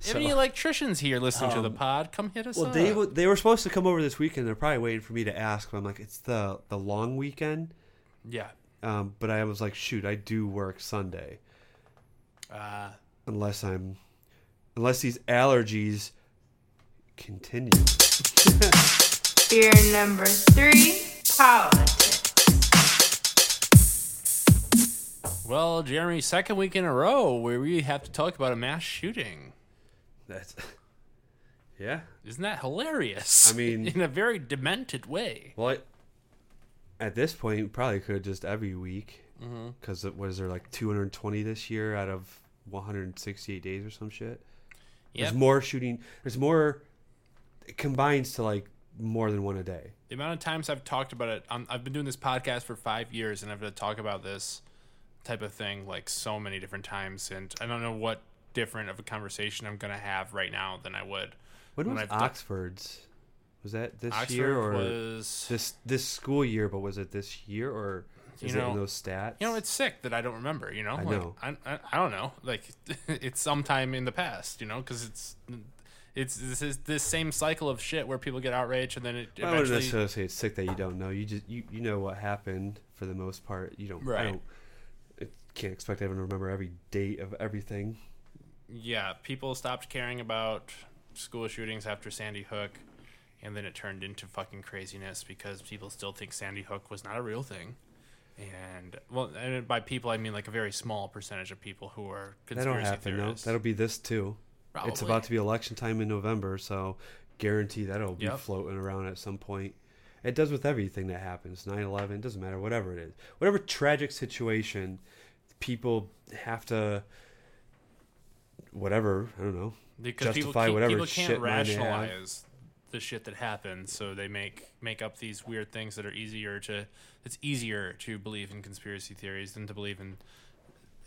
So- Any electricians here listening to the Um, pod? Come hit us Well, up. they w- they were supposed to come over this weekend. They're probably waiting for me to ask. But I'm like, it's the the long weekend. yeah. Um, but I was like, shoot, I do work Sunday Uh, unless I'm unless these allergies continue. Beer number three, politics. well, Jeremy, second week in a row where we have to talk about a mass shooting. That's yeah. Isn't that hilarious? I mean- in a very demented way. Well, I, at this point, we probably could just every week Mm-hmm. because what is there like 220 this year out of 168 days or some shit. Yep. There's more shooting. There's more. It combines to like more than one a day. the amount of times I've talked about it, i I've been doing this podcast for five years, and I've had to talk about this type of thing like so many different times, and I don't know what different of a conversation I'm gonna have right now than I would. When When was I've done- Oxford's? Was that this Oxford year or was, this this school year? But was it this year or You is it know- in those stats? you know, it's sick that I don't remember. You know, I like, know. I, I, I don't know. Like it's sometime in the past. You know, because it's it's this is this same cycle of shit where people get outraged and then it I wouldn't necessarily say it's sick that you don't know. You just you, you know what happened for the most part. You don't. I Right. don't. I can't expect everyone to remember every date of everything. yeah, people stopped caring about school shootings after Sandy Hook, and then it turned into fucking craziness because people still think Sandy Hook was not a real thing. And well, and by people I mean like a very small percentage of people who are conspiracy That'll happen. No, theorists. that'll be this too. It's about to be election time in November, so guarantee that'll be Yep. floating around at some point. It does with everything that happens. 9-11, doesn't matter, whatever it is. Whatever tragic situation, people have to, whatever, I don't know. because people, justify keep- whatever people shit can't mind they have. rationalize the shit that happens, so they make make up these weird things that are easier to. It's easier to believe in conspiracy theories than to believe in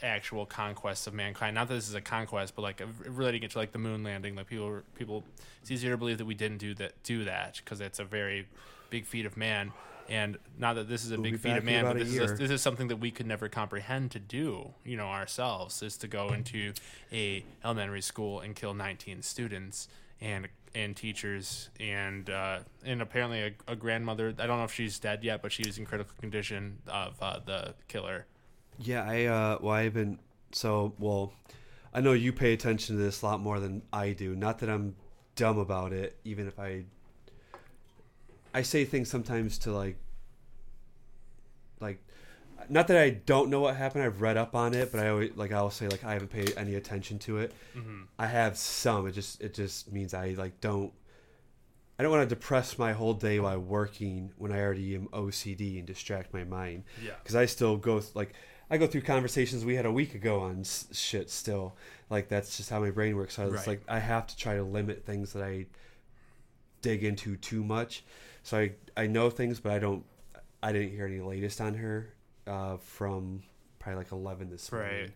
actual conquests of mankind. Not that this is a conquest, but like relating it to like the moon landing. Like people, people, it's easier to believe that we didn't do that, do that because it's a very big feat of man. And not that this is a We'll big feat of man, but this is, a, this is something that we could never comprehend to do, you know, ourselves, is to go into a elementary school and kill 19 students and and teachers and uh, and apparently a, a grandmother. I don't know if she's dead yet, but she was in critical condition of uh, the killer. Yeah, I, uh, well, I've been, so, well, I know you pay attention to this a lot more than I do. Not that I'm dumb about it, even if I, I say things sometimes to like, not that I don't know what happened. I've read up on it, but I always like I'll say like I haven't paid any attention to it. Mm-hmm. I have some. It just it just means I like don't. I don't want to depress my whole day while working when I already am OCD and distract my mind. Yeah. Because I still go th- like I go through conversations we had a week ago on s- shit. Still, like that's just how my brain works. So it's Right. like I have to try to limit things that I dig into too much. So I I know things, but I don't. I didn't hear any latest on her uh, from probably like eleven this morning. Right.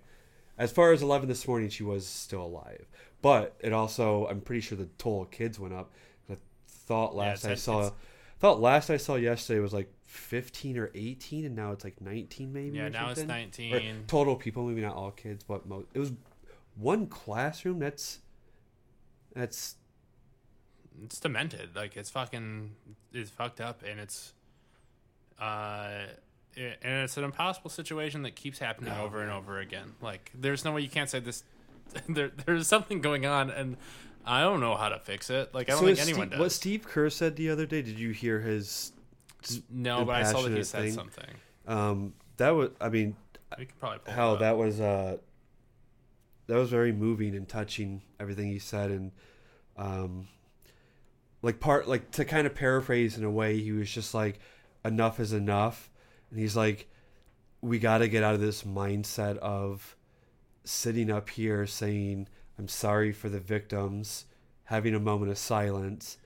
As far as eleven this morning, she was still alive, but it also I'm pretty sure the total of kids went up. I thought last it's- I saw, it's- thought last I saw yesterday was like fifteen or eighteen, and now it's like nineteen maybe. Yeah, or now it's something. Or 19. total people, maybe not all kids, but most. It was one classroom. That's that's It's demented. Like it's fucking it's fucked up and it's uh it, and it's an impossible situation that keeps happening Oh, over and over again. Like there's no way you can't say this there there's something going on and I don't know how to fix it. Like I don't So think anyone Steve, does. What Steve Kerr said the other day? Did you hear his? no, but I saw that he said thing? something. Um, that was. I mean, We could probably hell, that was. Uh, that was very moving and touching. Everything he said, and um, like part like to kind of paraphrase in a way, he was just like, "Enough is enough," and he's like, "We got to get out of this mindset of sitting up here saying." I'm sorry for the victims, having a moment of silence,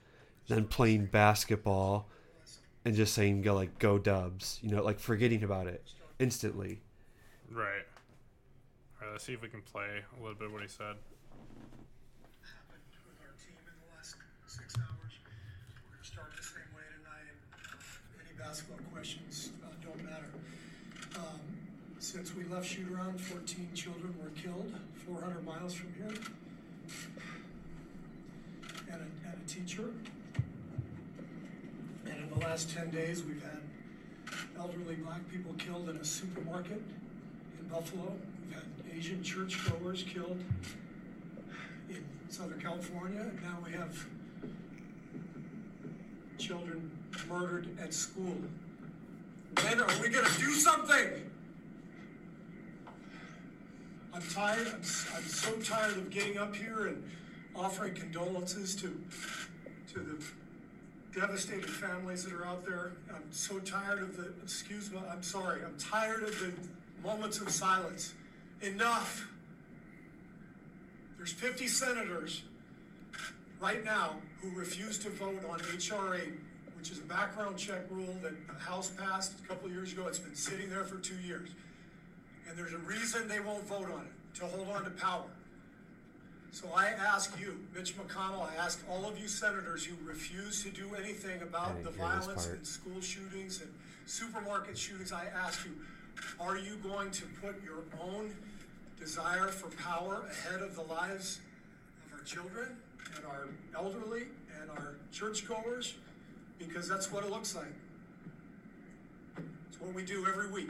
then playing basketball and just saying go like go dubs, you know, like forgetting about it instantly. Right. All right, let's see if we can play a little bit of what he said. Since we left shoot around, 14 children were killed 400 miles from here. And a, and a teacher. And in the last 10 days, we've had elderly black people killed in a supermarket in Buffalo. We've had Asian churchgoers killed in Southern California, and now we have children murdered at school. When are we gonna do something? I'm tired, I'm, I'm so tired of getting up here and offering condolences to, to the devastated families that are out there. I'm so tired of the, excuse me, I'm sorry, I'm tired of the moments of silence. Enough. There's 50 senators right now who refuse to vote on HR 8, which is a background check rule that the House passed a couple years ago. It's been sitting there for two years. And there's a reason they won't vote on it to hold on to power. So I ask you, Mitch McConnell, I ask all of you senators who refuse to do anything about the didn't hear this violence and school shootings and supermarket shootings, I ask you, are you going to put your own desire for power ahead of the lives of our children and our elderly and our churchgoers? Because that's what it looks like. It's what we do every week.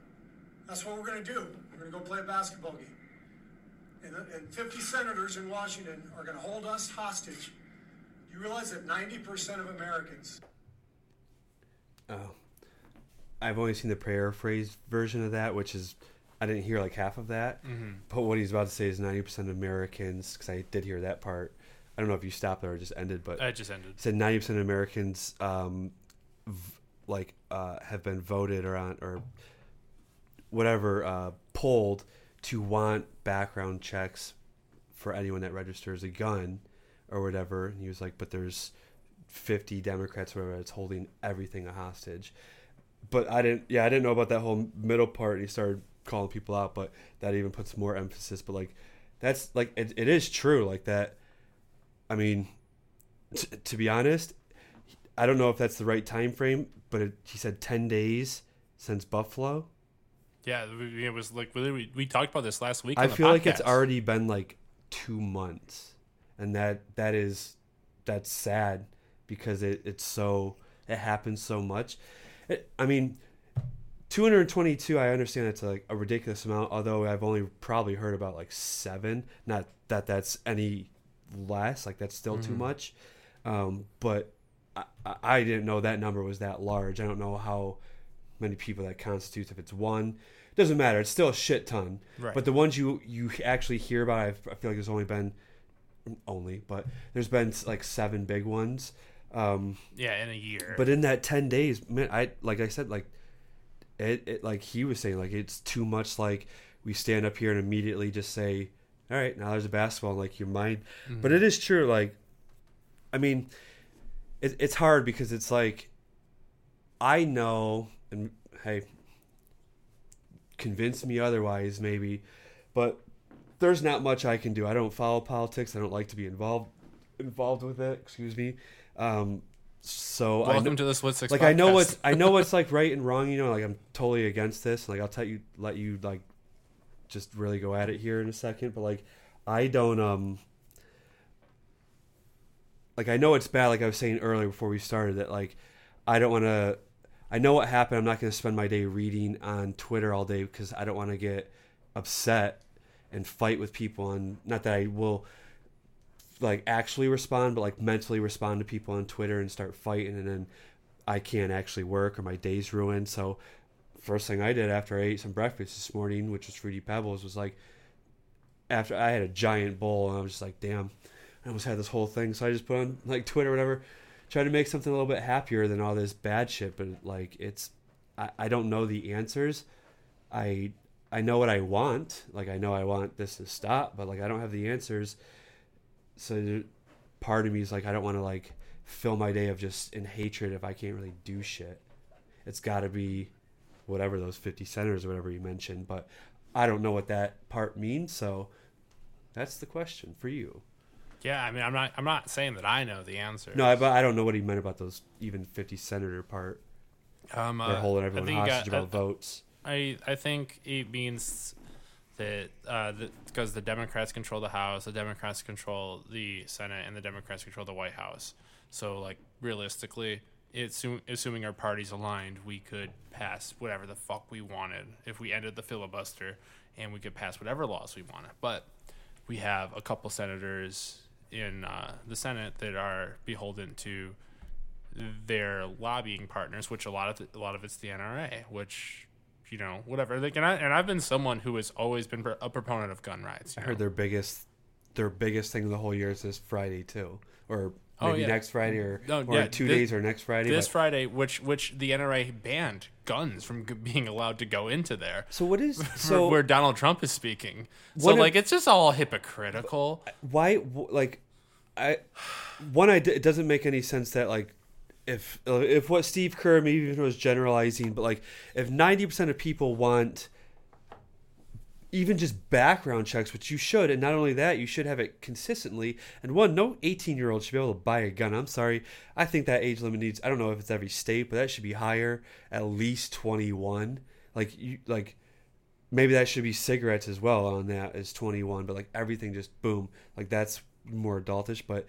That's what we're going to do. We're going to go play a basketball game. And, and 50 senators in Washington are going to hold us hostage. Do You realize that 90% of Americans Oh, I've only seen the paraphrased version of that, which is I didn't hear like half of that. Mm-hmm. But what he's about to say is ninety percent of Americans, because I did hear that part. I don't know if you stopped there or just ended, but It just ended. said ninety percent of Americans um, v- like uh, have been voted or on or whatever uh, polled to want background checks for anyone that registers a gun or whatever. And he was like, but there's fifty Democrats, or whatever, that's holding everything a hostage. But I didn't. Yeah, I didn't know about that whole middle part. And he started calling people out, but that even puts more emphasis. But like, that's like it, it is true. Like that. I mean, t- to be honest, I don't know if that's the right time frame, but it, he said ten days since Buffalo. Yeah, we- it was like we, we talked about this last week. I feel like it's already been like two months, and that that is that's sad because it, it's so it happens so much. It, I mean, 222. I understand it's like a ridiculous amount, although I've only probably heard about like seven. Not that that's any less. Like that's still too much, um, but I- I didn't know that number was that large. I don't know how many people that constitutes. If it's one, doesn't matter. It's still a shit ton. Right. But the ones you you actually hear about, I feel like there's only been only, but there's been like seven big ones. Um, yeah in a year. but in that ten days, man, I like I said, like it, it like he was saying, like it's too much. Like we stand up here and immediately just say, "All right, now there's a basketball." in, Like your mind, but it is true. Like, I mean, it, it's hard because it's like I know, and hey, convince me otherwise, maybe, but there's not much I can do. I don't follow politics. I don't like to be involved involved with it. Excuse me. Um, so I Welcome know, to the Split Six. like I know what's I know what's like right and wrong. You know, like I'm totally against this. Like I'll tell you, let you like just really go at it here in a second. But like I don't um like I know it's bad. Like I was saying earlier before we started that like I don't want to. I know what happened. I'm not going to spend my day reading on Twitter all day because I don't want to get upset and fight with people. And not that I will like actually respond, but like mentally respond to people on Twitter and start fighting, and then I can't actually work or my day's ruined. So first thing I did after I ate some breakfast this morning, which was fruity pebbles, was like after I had a giant bowl, and I was just like, damn, I almost had this whole thing. So I just put on like Twitter, or whatever, try to make something a little bit happier than all this bad shit. But like it's, I, I don't know the answers. I I know what I want. Like I know I want this to stop, but like I don't have the answers. So part of me is like I don't want to like fill my day of just in hatred if I can't really do shit. It's got to be whatever those 50 centers or whatever you mentioned, but I don't know what that part means, so that's the question for you. Yeah, I mean, I'm not. I'm not saying that I know the answer. No, I, but I don't know what he meant about those even 50 senator part. um, They're uh, holding everyone hostage got- about votes. I I think it means that uh, because the Democrats control the House, the Democrats control the Senate, and the Democrats control the White House. So, like realistically, assume, assuming our parties aligned, we could pass whatever the fuck we wanted if we ended the filibuster, and we could pass whatever laws we wanted. But we have a couple senators in uh, the Senate that are beholden to their lobbying partners, which a lot of the, a lot of it's the NRA, which you know whatever they can. And I've been someone who has always been a proponent of gun rights. I heard their biggest their biggest thing the whole year is this Friday too, or Oh, maybe yeah. next Friday or, No, or yeah, two this- days or next Friday. this but- Friday, which which the NRA banned guns from g- being allowed to go into there. so what is so where Donald Trump is speaking. So if- like it's just all hypocritical. why like I one I it doesn't make any sense that like if if what Steve Kerr maybe even was generalizing, but like if ninety percent of people want even just background checks, which you should, and not only that, you should have it consistently. And one, no eighteen year old should be able to buy a gun. I'm sorry, I think that age limit needs. I don't know if it's every state, but that should be higher, at least twenty one. Like you like maybe that should be cigarettes as well on that as 21 but like everything just boom like that's more adultish but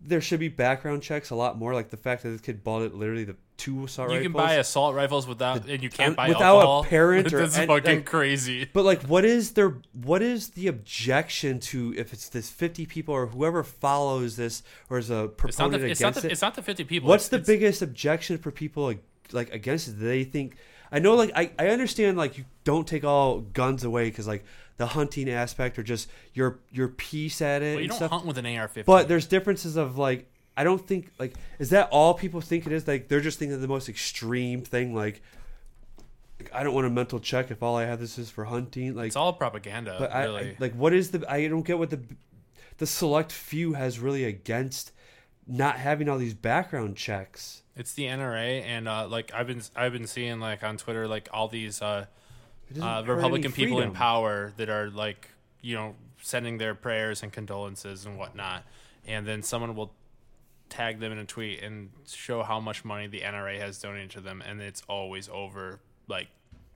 there should be background checks a lot more like the fact that this kid bought it literally the two assault You rifles You can buy assault rifles without, and you can't buy without a alcohol. parent or That's fucking like- crazy. but like what is their what is the objection to if it's this 50 people or whoever follows this or is a It's proponent the it's not against the, it it's not the fifty people. What's It's- the it's- biggest objection for people like, like against it? They think? I know, like I, I understand, like you don't take all guns away because like the hunting aspect or just your your piece at it Well, you and don't stuff. hunt with an AR-15. But there's differences of like I don't think like is that all people think it is? Like they're just thinking of the most extreme thing. Like I don't want a mental check if all I have this is for hunting. Like it's all propaganda. but I, really. I like what is the I don't get what the the select few has really against not having all these background checks. It's the NRA, and uh, like I've been I've been seeing like on Twitter like all these uh, uh, Republican people in power that are like you know sending their prayers and condolences and whatnot, and then someone will tag them in a tweet and show how much money the NRA has donated to them, and it's always over like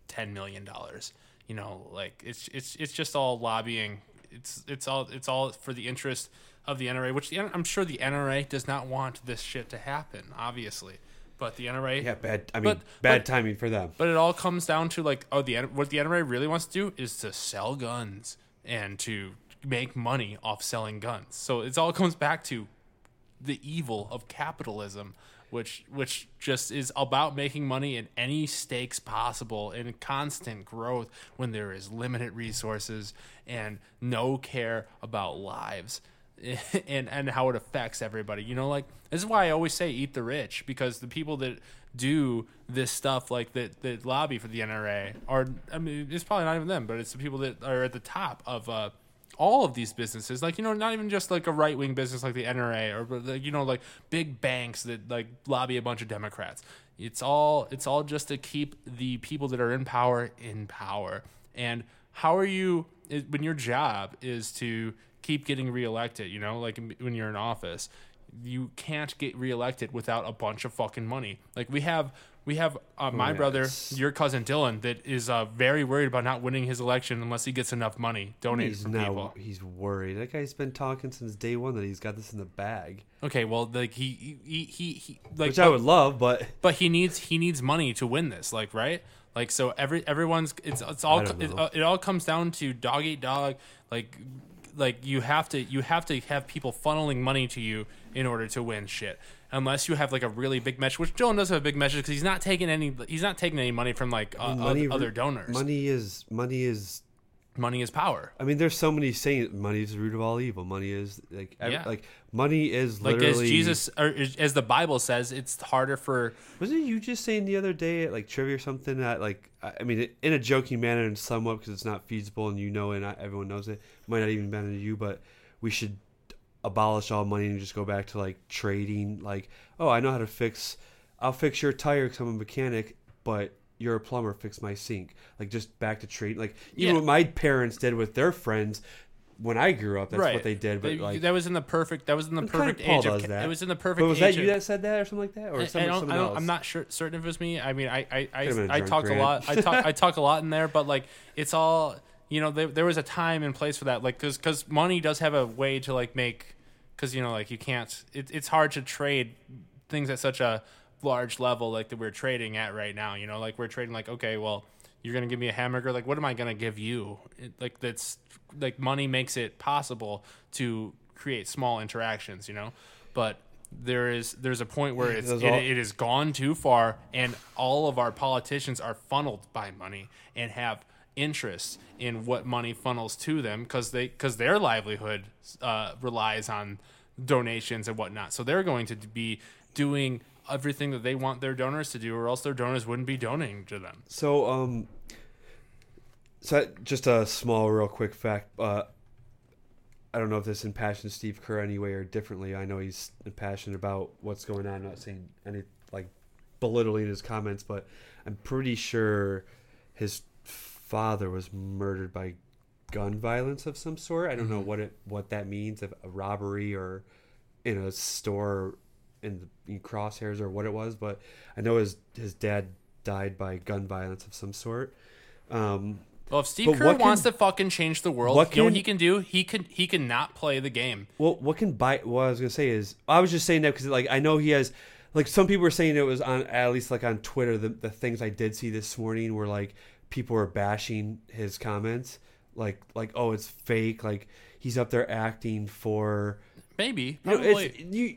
ten million dollars. You know, like it's it's it's just all lobbying. It's it's all it's all for the interest of the NRA, which the, I'm sure the NRA does not want this shit to happen, obviously. But the NRA, Yeah, bad. I mean, But- bad but- timing for them. but it all comes down to like, oh, the what the NRA really wants to do is to sell guns and to make money off selling guns. So it all comes back to the evil of capitalism, which which just is about making money at any stakes possible in constant growth when there is limited resources and no care about lives. And and how it affects everybody. You know, like this is why I always say eat the rich because the people that do this stuff like that that lobby for the NRA are I mean it's probably not even them, but it's the people that are at the top of uh all of these businesses like you know not even just like a right wing business like the NRA or you know like big banks that like lobby a bunch of democrats it's all it's all just to keep the people that are in power in power and how are you when your job is to keep getting reelected you know like when you're in office you can't get reelected without a bunch of fucking money. Like we have we have uh, my yeah, brother your cousin Dylan that is uh, very worried about not winning his election unless he gets enough money donated He's from now people. he's worried. That guy's been talking since day one that he's got this in the bag, Okay, well, like he he he, he like, which I would love, but but he needs he needs money to win this, like right, like so every everyone's it's it's all it, uh, it all comes down to dog eat dog, like like you have to you have to have people funneling money to you in order to win shit. Unless you have like a really big message, which Dylan does have a big message because he's not taking any he's not taking any money from like uh, money other donors. Money, is Money is money is. power. I mean, there's so many saying money is the root of all evil. Money is like ev- Yeah. like money is Like literally. as Jesus or as the Bible says, it's harder for Wasn't you just saying the other day at like trivia or something that like I I mean in a joking manner and somewhat because it's not feasible and you know and not everyone knows it might not even matter to you but we should abolish all money and just go back to like trading like oh I know how to fix I'll fix your tire because I'm a mechanic but you're a plumber fix my sink like just back to trade like even Yeah. what my parents did with their friends when I grew up that's right. what they did but like that was in the perfect. That was in the perfect age of. that. It was in the perfect. but was that you of, that said that or something like that or I, someone, someone I don't, else I'm not sure certain if it was me. I mean, I I I, Could've been a I drunk talk a lot. I talk I talk a lot in there, but like it's all you know. There, there was a time and place for that, like because because money does have a way to like make because you know like you can't. It, it's hard to trade things at such a large level like that we're trading at right now. You know, like we're trading like okay, well. You're gonna give me a hamburger. Like, what am I gonna give you? It, like, that's like money makes it possible to create small interactions. You know, but there is there's a point where it's it, all- it has gone too far, and all of our politicians are funneled by money and have interests in what money funnels to them because they because their livelihood uh, relies on donations and whatnot. So they're going to be doing everything that they want their donors to do, or else their donors wouldn't be donating to them. So, um, so just a small, real quick fact. Uh, I don't know if this impassioned Steve Kerr anyway or differently. I know he's impassioned about what's going on. I'm not saying any like belittling his comments, but I'm pretty sure his father was murdered by gun violence of some sort. I don't know what it what that means, if a robbery or in a store in the in crosshairs or what it was, but I know his his dad died by gun violence of some sort. Um, Well, if Steve Kerr what can- wants to fucking change the world, what you know what he can do? He can he can not play the game. Well, what can buy? What I was gonna say is, I was just saying that because, like, I know he has, like, some people were saying it was on at least like on Twitter. The the things I did see this morning were like people were bashing his comments, like like oh it's fake, like he's up there acting for. Maybe, You know, it's you.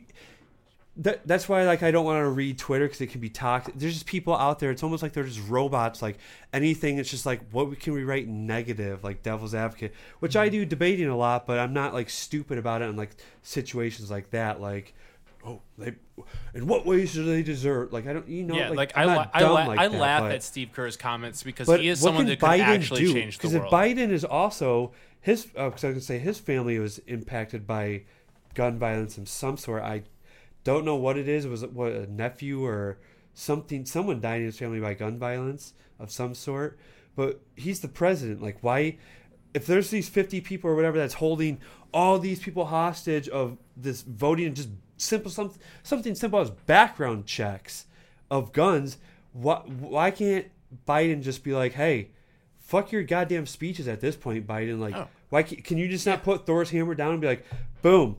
That, that's why like I don't want to read Twitter because it can be toxic. There's just people out there. It's almost like they're just robots. Like anything, it's just like what can we write negative, like devil's advocate, which I do debating a lot, but I'm not like stupid about it in like situations like that. Like, oh, they, in what ways do they deserve? Like I don't, you know, yeah, like, like, I, la- I, la- like I that, laugh but- at Steve Kerr's comments because he is someone can that could Biden actually do? change the world. Because if. Biden is also his, uh, 'cause I can say his family was impacted by gun violence of some sort. I don't know what it is. Was it what a nephew or something? Someone died in his family by gun violence of some sort. But he's the president. Like, why? If there's these 50 people or whatever that's holding all these people hostage of this voting and just simple something something simple as background checks of guns, why why can't Biden just be like, hey, fuck your goddamn speeches at this point, Biden. Like, Oh. why can, can you just not put Thor's hammer down and be like, boom,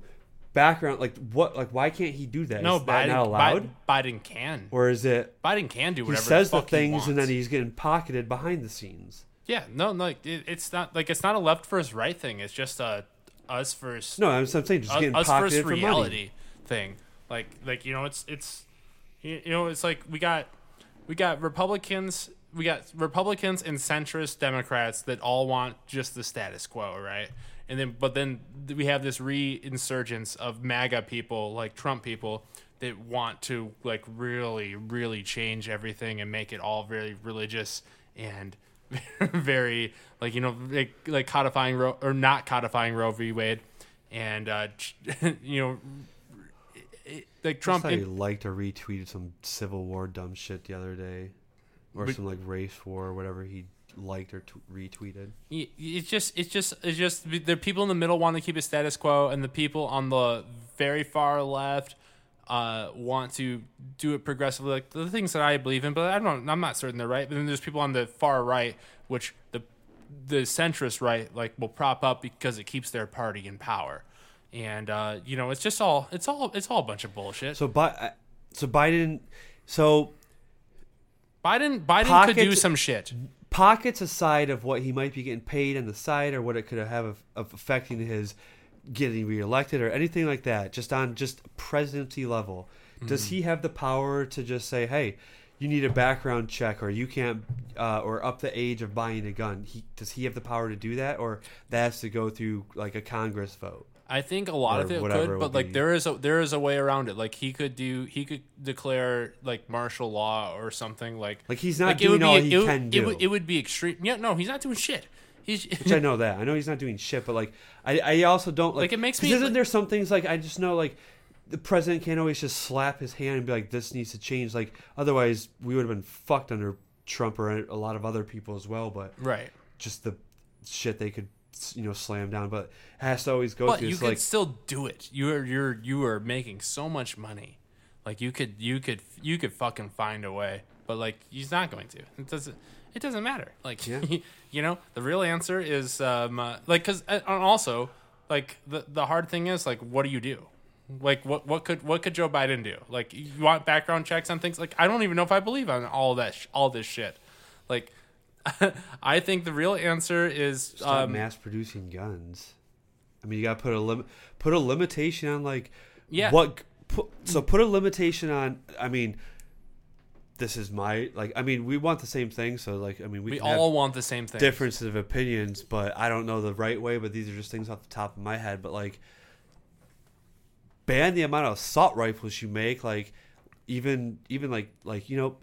background? Like, what? Like, why can't he do that? No, is that Biden, not allowed? Biden, can. or is it Biden can do he says the, the things and then he's getting pocketed behind the scenes? yeah, no, like, it, it's not like it's not a left versus right thing. It's just a us versus No, I'm, I'm saying just getting us pocketed versus for money. reality thing. Like, like you know, it's it's you know, it's like we got we got Republicans, we got Republicans and centrist Democrats that all want just the status quo, right? And then, but then we have this reinsurgence of MAGA people, like Trump people, that want to like really, really change everything and make it all very religious and very like you know like, like codifying Roe or not codifying Roe v. Wade, and uh, you know, it- like Trump he liked or retweeted some Civil War dumb shit the other day, or But- some like race war or whatever he liked or t- retweeted. it's just it's just it's just the people in the middle want to keep it status quo and the people on the very far left uh, want to do it progressively. Like the things that i believe in but i don't i'm not certain they're right. But then there's people on the far right which the the centrist right like will prop up because it keeps their party in power. And uh, you know it's just all it's all it's all a bunch of bullshit. So, but so Biden, so biden biden could do some shit pockets aside of what he might be getting paid on the side or what it could have of, of affecting his getting reelected or anything like that just on just presidency level does he have the power to just say hey you need a background check or you can't uh, or up the age of buying a gun he does he have the power to do that or that has to go through like a congress vote I think a lot of it could, it but like be. there is a there is a way around it. Like he could do he could declare like martial law or something like Like, he's not like, it would doing all be, he it, can It do. would, it would be extreme. Yeah, no, he's not doing shit. He's which I know that. I know he's not doing shit, but like I, I also don't like. Like, it makes me, Isn't like- there some things like I just know like the president can't always just slap his hand and be like, "This needs to change." Like otherwise, we would have been fucked under Trump or a lot of other people as well. But right. just the shit they could you know slam down, but it has to always go But through. you It's could like still do it. You are you're you are making so much money. Like you could you could you could fucking find a way. But like he's not going to. It doesn't it doesn't matter. Like Yeah. you know, the real answer is um uh, like cuz and also like the the hard thing is like what do you do? Like what what could what could Joe Biden do? Like you want background checks on things? Like I don't even know if I believe on all that sh- all this shit. Like I think the real answer is stop um, mass producing guns. I mean, you got to put a lim- put a limitation on like Yeah. what put, so put a limitation on. I mean, this is my like. I mean, we want the same thing, so like, I mean, we, we all want the same thing. differences of opinions, but I don't know the right way. But these are just things off the top of my head. But like, ban the amount of assault rifles you make. Like, even even like like you know,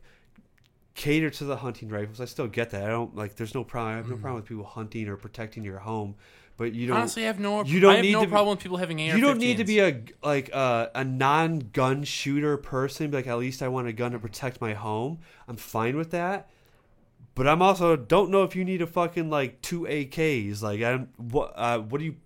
cater to the hunting rifles. I still get that. I don't like. There's no problem. I have no problem with people hunting or protecting your home. But you don't. Honestly, I have no. you don't I have need no to be- problem with people having AR. you don't need to be a like uh, a non-gun shooter person. Be like, at least I want a gun to protect my home. I'm fine with that. But I'm also don't know if you need a fucking like two AKs. Like, I'm what? Uh, what do you?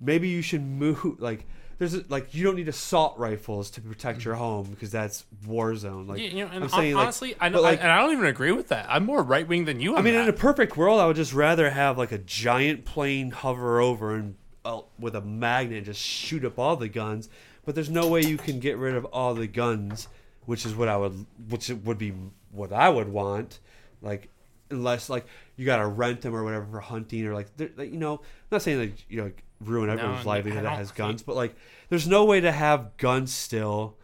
Maybe you should move. Like, there's a, like you don't need assault rifles to protect your home because that's war zone. Like, You, know, and I'm saying, hon- like- honestly, I know, like, and I don't even agree with that. I'm more right wing than you. I mean, in a perfect world, I would just rather have like a giant plane hover over and uh, with a magnet just shoot up all the guns. But there's no way you can get rid of all the guns, which is what I would, which would be what I would want. Like, unless like you got to rent them or whatever for hunting or like, like you know, I'm not saying like you know like, ruin everyone's I livelihood that has think- guns, but like, there's no way to have guns still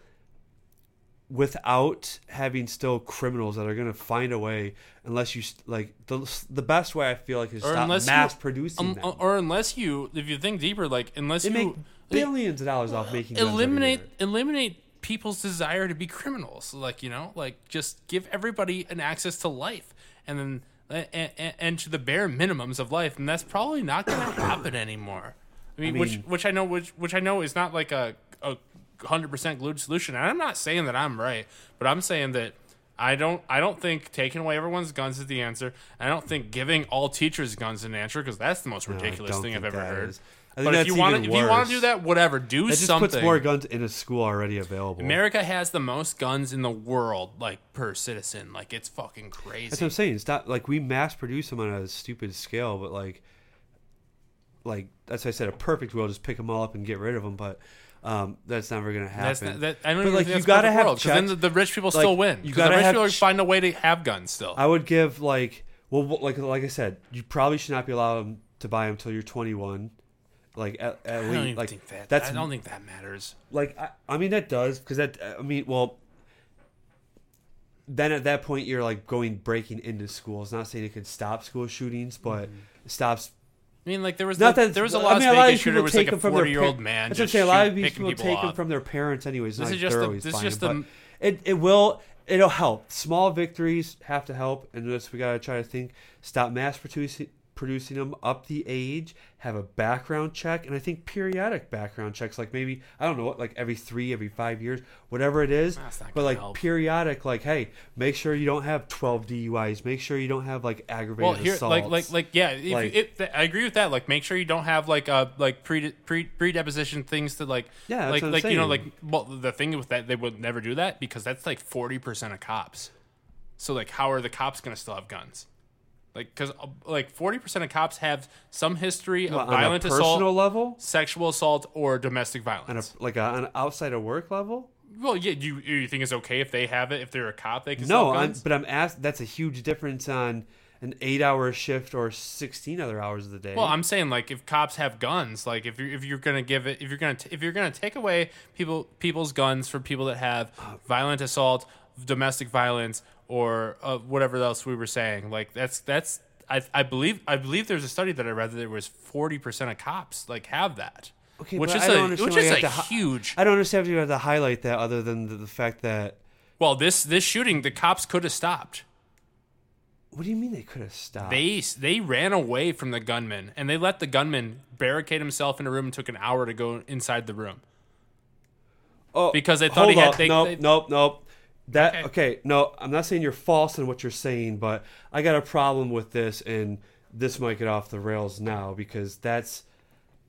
without having still criminals that are going to find a way unless you like the the best way I feel like is Or stop mass you- producing Um, them. or unless you, if you think deeper, like unless they you make like, billions of dollars off making eliminate eliminate people's desire to be criminals. Like you know, like just give everybody an access to life, and then and, and, and to the bare minimums of life, and that's probably not going to happen anymore. I mean, which mean- which I know which which I know is not like a a hundred percent glued solution. And I'm not saying that I'm right, but I'm saying that. I don't. I don't think taking away everyone's guns is the answer. I don't think giving all teachers guns is an answer because that's the most ridiculous don't thing I've ever heard. is. I think But if you want to, if you want to do that, whatever, do that just something. puts more guns in a school already available. America has the most guns in the world, like per citizen. Like it's fucking crazy. That's what. I'm saying. It's not like we mass produce them on a stupid scale, but like, like that's I said a perfect world, just pick them all up and get rid of them. But um, that's never gonna That's happen. not, that, I don't But, even like, think you that's gotta perfect have world, 'cause then the, the rich people Like, still win. you 'Cause gotta have ch- find a way to have guns still. I would give like well, like like I said, you probably should not be allowed to buy them until you're 21. Like at, at I don't least, like think that. that's I don't think that matters. like I, I mean that does because that I mean well. Then at that point you're like going breaking into schools. Not saying it could stop school shootings, but Mm-hmm. stops I mean, like there was Not the, that there was a I Las mean, a lot of shooter people was take like a them from their forty year old man. That's what I'm just saying. A lot of these people people take them from their parents, anyways. This is just they're this is just them, but it it will it'll help. Small victories have to help, and this we gotta try to think. Stop mass producing producing them up the age. Have a background check, and I think periodic background checks, like maybe I don't know what, like every three, every five years, whatever it is. But like help. periodic, like hey, make sure you don't have twelve DUIs. Make sure you don't have like aggravated Well, here, assaults. like, like, like, yeah. If, Like- I agree with that. Like, make sure you don't have like uh like pre pre predeposition things to like, Yeah, like, like you know, like, well, the thing with that, they would never do that because that's like forty percent of cops. So, like, how are the cops to still have guns? Like, because uh, like forty percent of cops have some history of What, on a violent personal assault, level, sexual assault, or domestic on a violence. like a, on outside of work level. well, yeah, you you think it's okay if they have it if they're a cop they can still No, have I'm, guns? but I'm asked. That's a huge difference on an eight-hour shift or sixteen other hours of the day. Well, I'm saying like if cops have guns, like if you're if you're gonna give it, if you're gonna t- if you're gonna take away people people's guns for people that have uh, violent assault, domestic violence, or uh, whatever else we were saying, like that's that's I, I believe I believe there's a study that I read that there was forty percent of cops like have that, okay, which is I don't a which is a huge. I don't understand if you have to highlight that other than the, the fact that. Well, this this shooting the cops could have stopped. What do you mean they could have stopped? They they ran away from the gunman and they let the gunman barricade himself in a room and took an hour to go inside the room. oh, because they thought he had- they- nope, they- nope, nope. That Okay. okay. No, I'm not saying you're false in what you're saying, but I got a problem with this, and this might get off the rails now because that's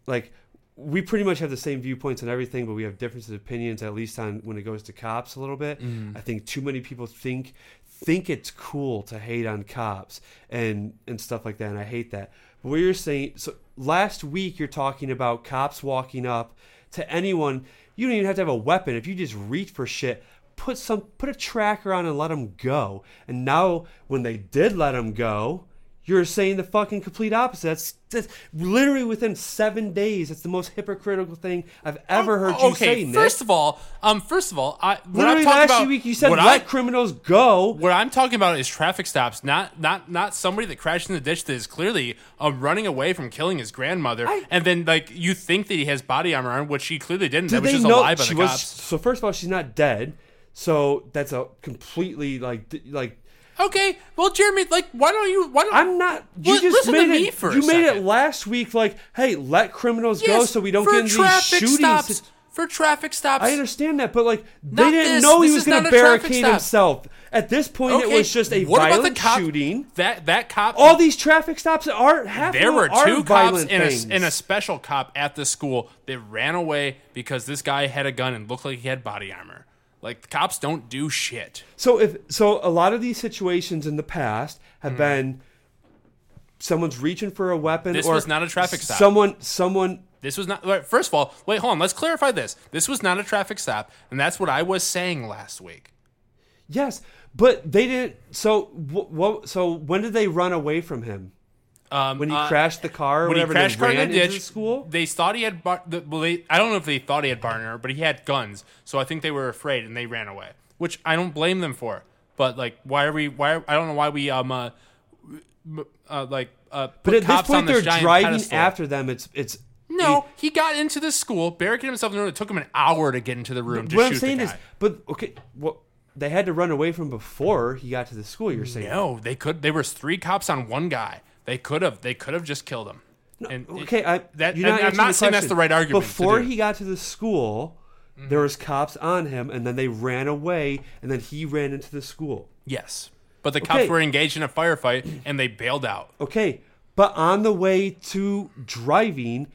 like we pretty much have the same viewpoints on everything, but we have differences of opinions at least on when it goes to cops a little bit. Mm-hmm. I think too many people think think it's cool to hate on cops and and stuff like that, and I hate that. But what you're saying, so last week you're talking about cops walking up to anyone. You don't even have to have a weapon. If you just reach for shit, put some put a tracker on and let them go. And now when they did let them go, you're saying the fucking complete opposite. That's, that's literally within seven days. That's the most hypocritical thing I've ever heard you Oh, okay, say, Nick. first of all, um, first of all, I what literally I'm talking last about, week you said what let I, criminals go. what I'm talking about is traffic stops, not not not somebody that crashed in the ditch that is clearly uh, running away from killing his grandmother, I- and then like you think that he has body armor on, which he clearly didn't. Did that was just know a lie by she the was? cops. So first of all, she's not dead. So that's a completely like like Okay, well, Jeremy, like, why don't you? Why don't I'm not. You Li- just listen to made me it. you made it last week. Like, hey, let criminals go so we don't get into these traffic shootings. stops. For traffic stops. I understand that, but like they didn't this. know he was going to barricade himself. At this point, it was just a what violent about the cop, shooting. That that cop. All these traffic stops aren't half. there were two cops and a, and a special cop at the school that ran away because this guy had a gun and looked like he had body armor. Like the cops don't do shit. So if so, a lot of these situations in the past have Hmm. been someone's reaching for a weapon. This or was not a traffic stop. Someone, someone. This was not. First of all, wait, hold on. Let's clarify this. This was not a traffic stop, and that's what I was saying last week. Yes, but they didn't. So what so when did they run away from him? Um, When he uh, crashed the car or when he crashed car in the ditch, the school. they thought he had. Bar- the, well, they, I don't know if they thought he had barner, but he had guns, so I think they were afraid and they ran away, which I don't blame them for. But like, why are we? Why I don't know why we um uh, uh like uh put But at this point, they're driving pedestal. after them. It's it's. No, he got into the school, barricaded himself in the room. It took him an hour to get into the room to what I'm saying is, but okay, what they had to run away from before he got to the school. You're saying no, they could. There was three cops on one guy. They could have. They could have just killed him. and it- Okay, I, that, you're not and I'm not saying that's the right argument. Before. Mm-hmm. he got to the school, there was cops on him, and then they ran away, and then he ran into the school. Yes. But the cops Okay. were engaged in a firefight and they bailed out. Okay, but on the way to driving,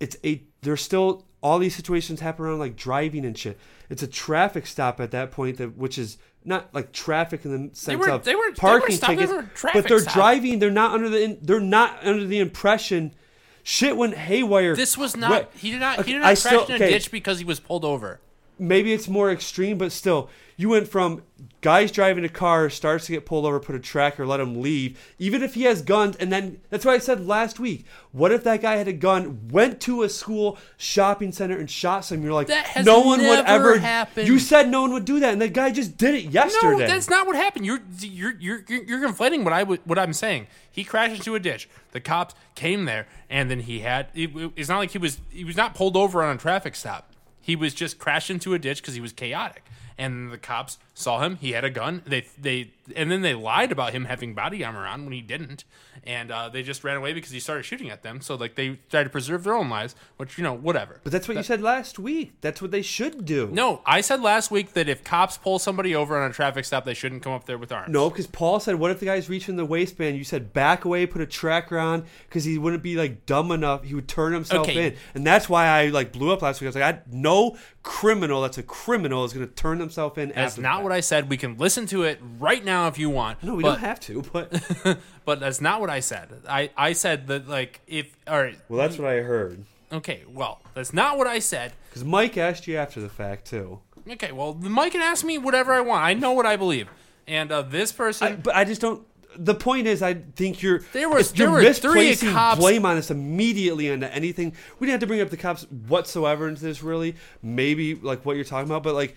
it's a there's still all these situations happen around like driving and shit. It's a traffic stop at that point that which is not like traffic in the sense were- of they were- they were parking stopped- they tickets, were but they're stops. driving. They're not under the they're not under the impression. Shit went haywire. This was not. Wait, he did not. okay, he did I not crash still- in a okay, ditch because he was pulled over. maybe it's more extreme, but still, you went from guys driving a car starts to get pulled over, put a tracker, let him leave, even if he has guns, and then that's what I said last week. What if that guy had a gun, went to a school shopping center and shot some? You're like, That has no one would ever. happened. You said no one would do that, and the guy just did it yesterday. No, that's not what happened. You're you're you're you're, you're conflating what I what I'm saying. He crashed into a ditch. The cops came there, and then he had. It, it's not like he was he was not pulled over on a traffic stop. He was just crashed into a ditch because he was chaotic. And the cops saw him. He had a gun. They they and then they lied about him having body armor on when he didn't. And uh, they just ran away because he started shooting at them. So like they tried to preserve their own lives, which you know whatever. But that's what you said last week. That's what they should do. No, I said last week that if cops pull somebody over on a traffic stop, they shouldn't come up there with arms. No, because Paul said, "What if the guy's reaching the waistband?" You said, "Back away, put a tracker on," because he wouldn't be like dumb enough. He would turn himself Okay. in, and that's why I like blew up last week. I was like, I, "No criminal that's a criminal is going to turn themselves in." That's not what I said. We can listen to it right now if you want. No, we but, don't have to. But But that's not what I said. I, I said that like if all right, well, that's what I heard. okay, well that's not what I said. Because Mike asked you after the fact too. Okay, well Mike can ask me whatever I want. I know what I believe. And uh, this person, I, but I just don't. The point is, I think you're There was- if you're there were three misplacing cops- blame on us immediately into anything. We didn't have to bring up the cops whatsoever into this. Really, maybe like what you're talking about, but like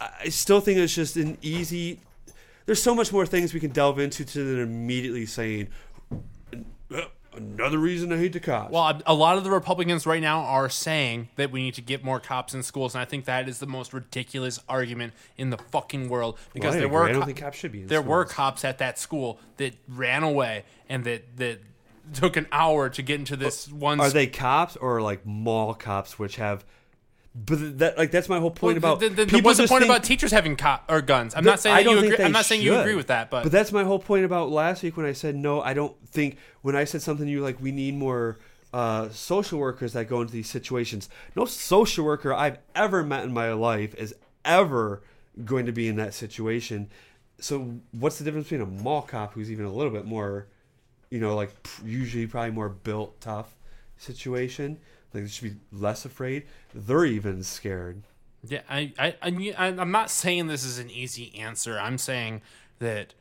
I still think it's just an easy. There's so much more things we can delve into to than immediately saying "Uh, another reason I hate the cops. well, a- lot of the Republicans right now are saying that we need to get more cops in schools, and I think that is the most ridiculous argument in the fucking world because Well, there were I don't co- think cops should be in there were cops at that school that ran away and that that took an hour to get into this one. Are they cops or like mall cops, which have? But that like that's my whole point Well, about the, the, the, what's the point think- about teachers having cop or guns? I'm not saying that you agree. I'm not saying you agree with that, but, but that's my whole point about last week when I said no. I don't think when I said something you like we need more uh, social workers that go into these situations. No social worker I've ever met in my life is ever going to be in that situation. So what's the difference between a mall cop who's even a little bit more, you know, like usually probably more built tough situation? Like they should be less afraid. They're even scared. yeah, I, I, I, I'm not saying this is an easy answer. I'm saying that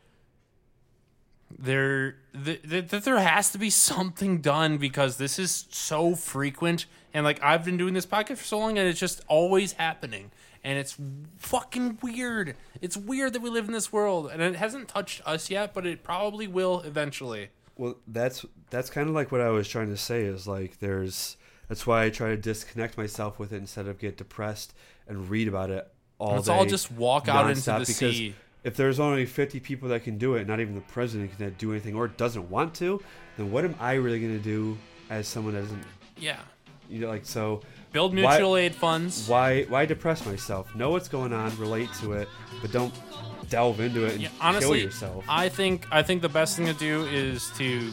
there that, that that there has to be something done because this is so frequent and like I've been doing this podcast for so long and it's just always happening and it's fucking weird. It's weird that we live in this world and it hasn't touched us yet, but it probably will eventually. Well, that's that's kind of like what I was trying to say. Is like there's that's why I try to disconnect myself with it instead of get depressed and read about it all Let's day. all just walk out into the because sea. If there's only 50 people that can do it, not even the president can do anything or doesn't want to, then what am I really going to do as someone that doesn't? Yeah. You know, like so. Build why- mutual aid funds. Why why depress myself? Know what's going on, relate to it, but don't delve into it and Yeah, kill yourself. I think I think the best thing to do is to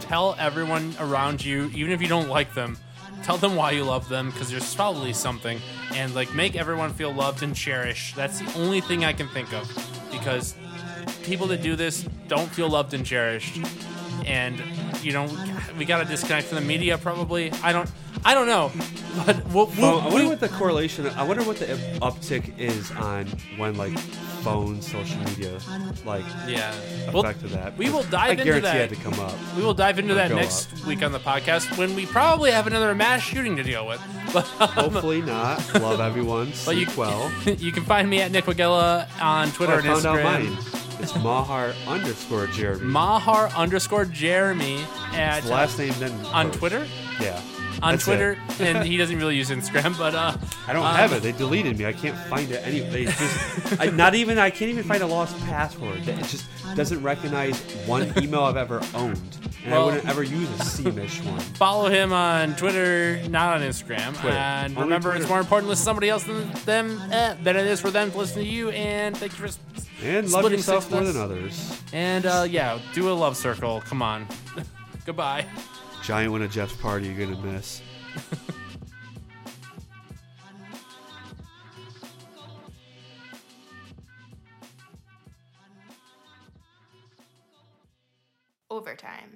tell everyone around you, even if you don't like them, tell them why you love them because there's probably something, and like make everyone feel loved and cherished. That's the only thing I can think of because people that do this don't feel loved and cherished, and you know we got to disconnect from the media. Probably, I don't. I don't know, but we'll, we'll, Well, I wonder what the correlation. I wonder what the uptick is on when like phones, social media, like yeah, We'll- affected that. we will I dive into guarantee that. it had to come up. We will dive into that next week on the podcast when we probably have another mass shooting to deal with. But, um, Hopefully not. Love everyone. but you, well. you can find me at Nick Wagella on Twitter Oh, I and Instagram. It's Mahar underscore Jeremy. Mahar underscore Jeremy at His last name then on. Twitter. Yeah. On That's Twitter, and he doesn't really use Instagram, but uh, I don't um, have it. They deleted me. I can't find it. Anyway, just. I, not even. I can't even find a lost password. It just doesn't recognize one email I've ever owned, and Well- I wouldn't ever use a Seamish one. Follow him on Twitter, not on Instagram. Twitter. And Only remember, Twitter. it's more important to listen to somebody else than them eh, than it is for them to listen to you. And thank you for And love yourself more than others. And uh, yeah, do a love circle. Come on. Goodbye. Giant one at Jeff's party you're gonna miss. Overtime.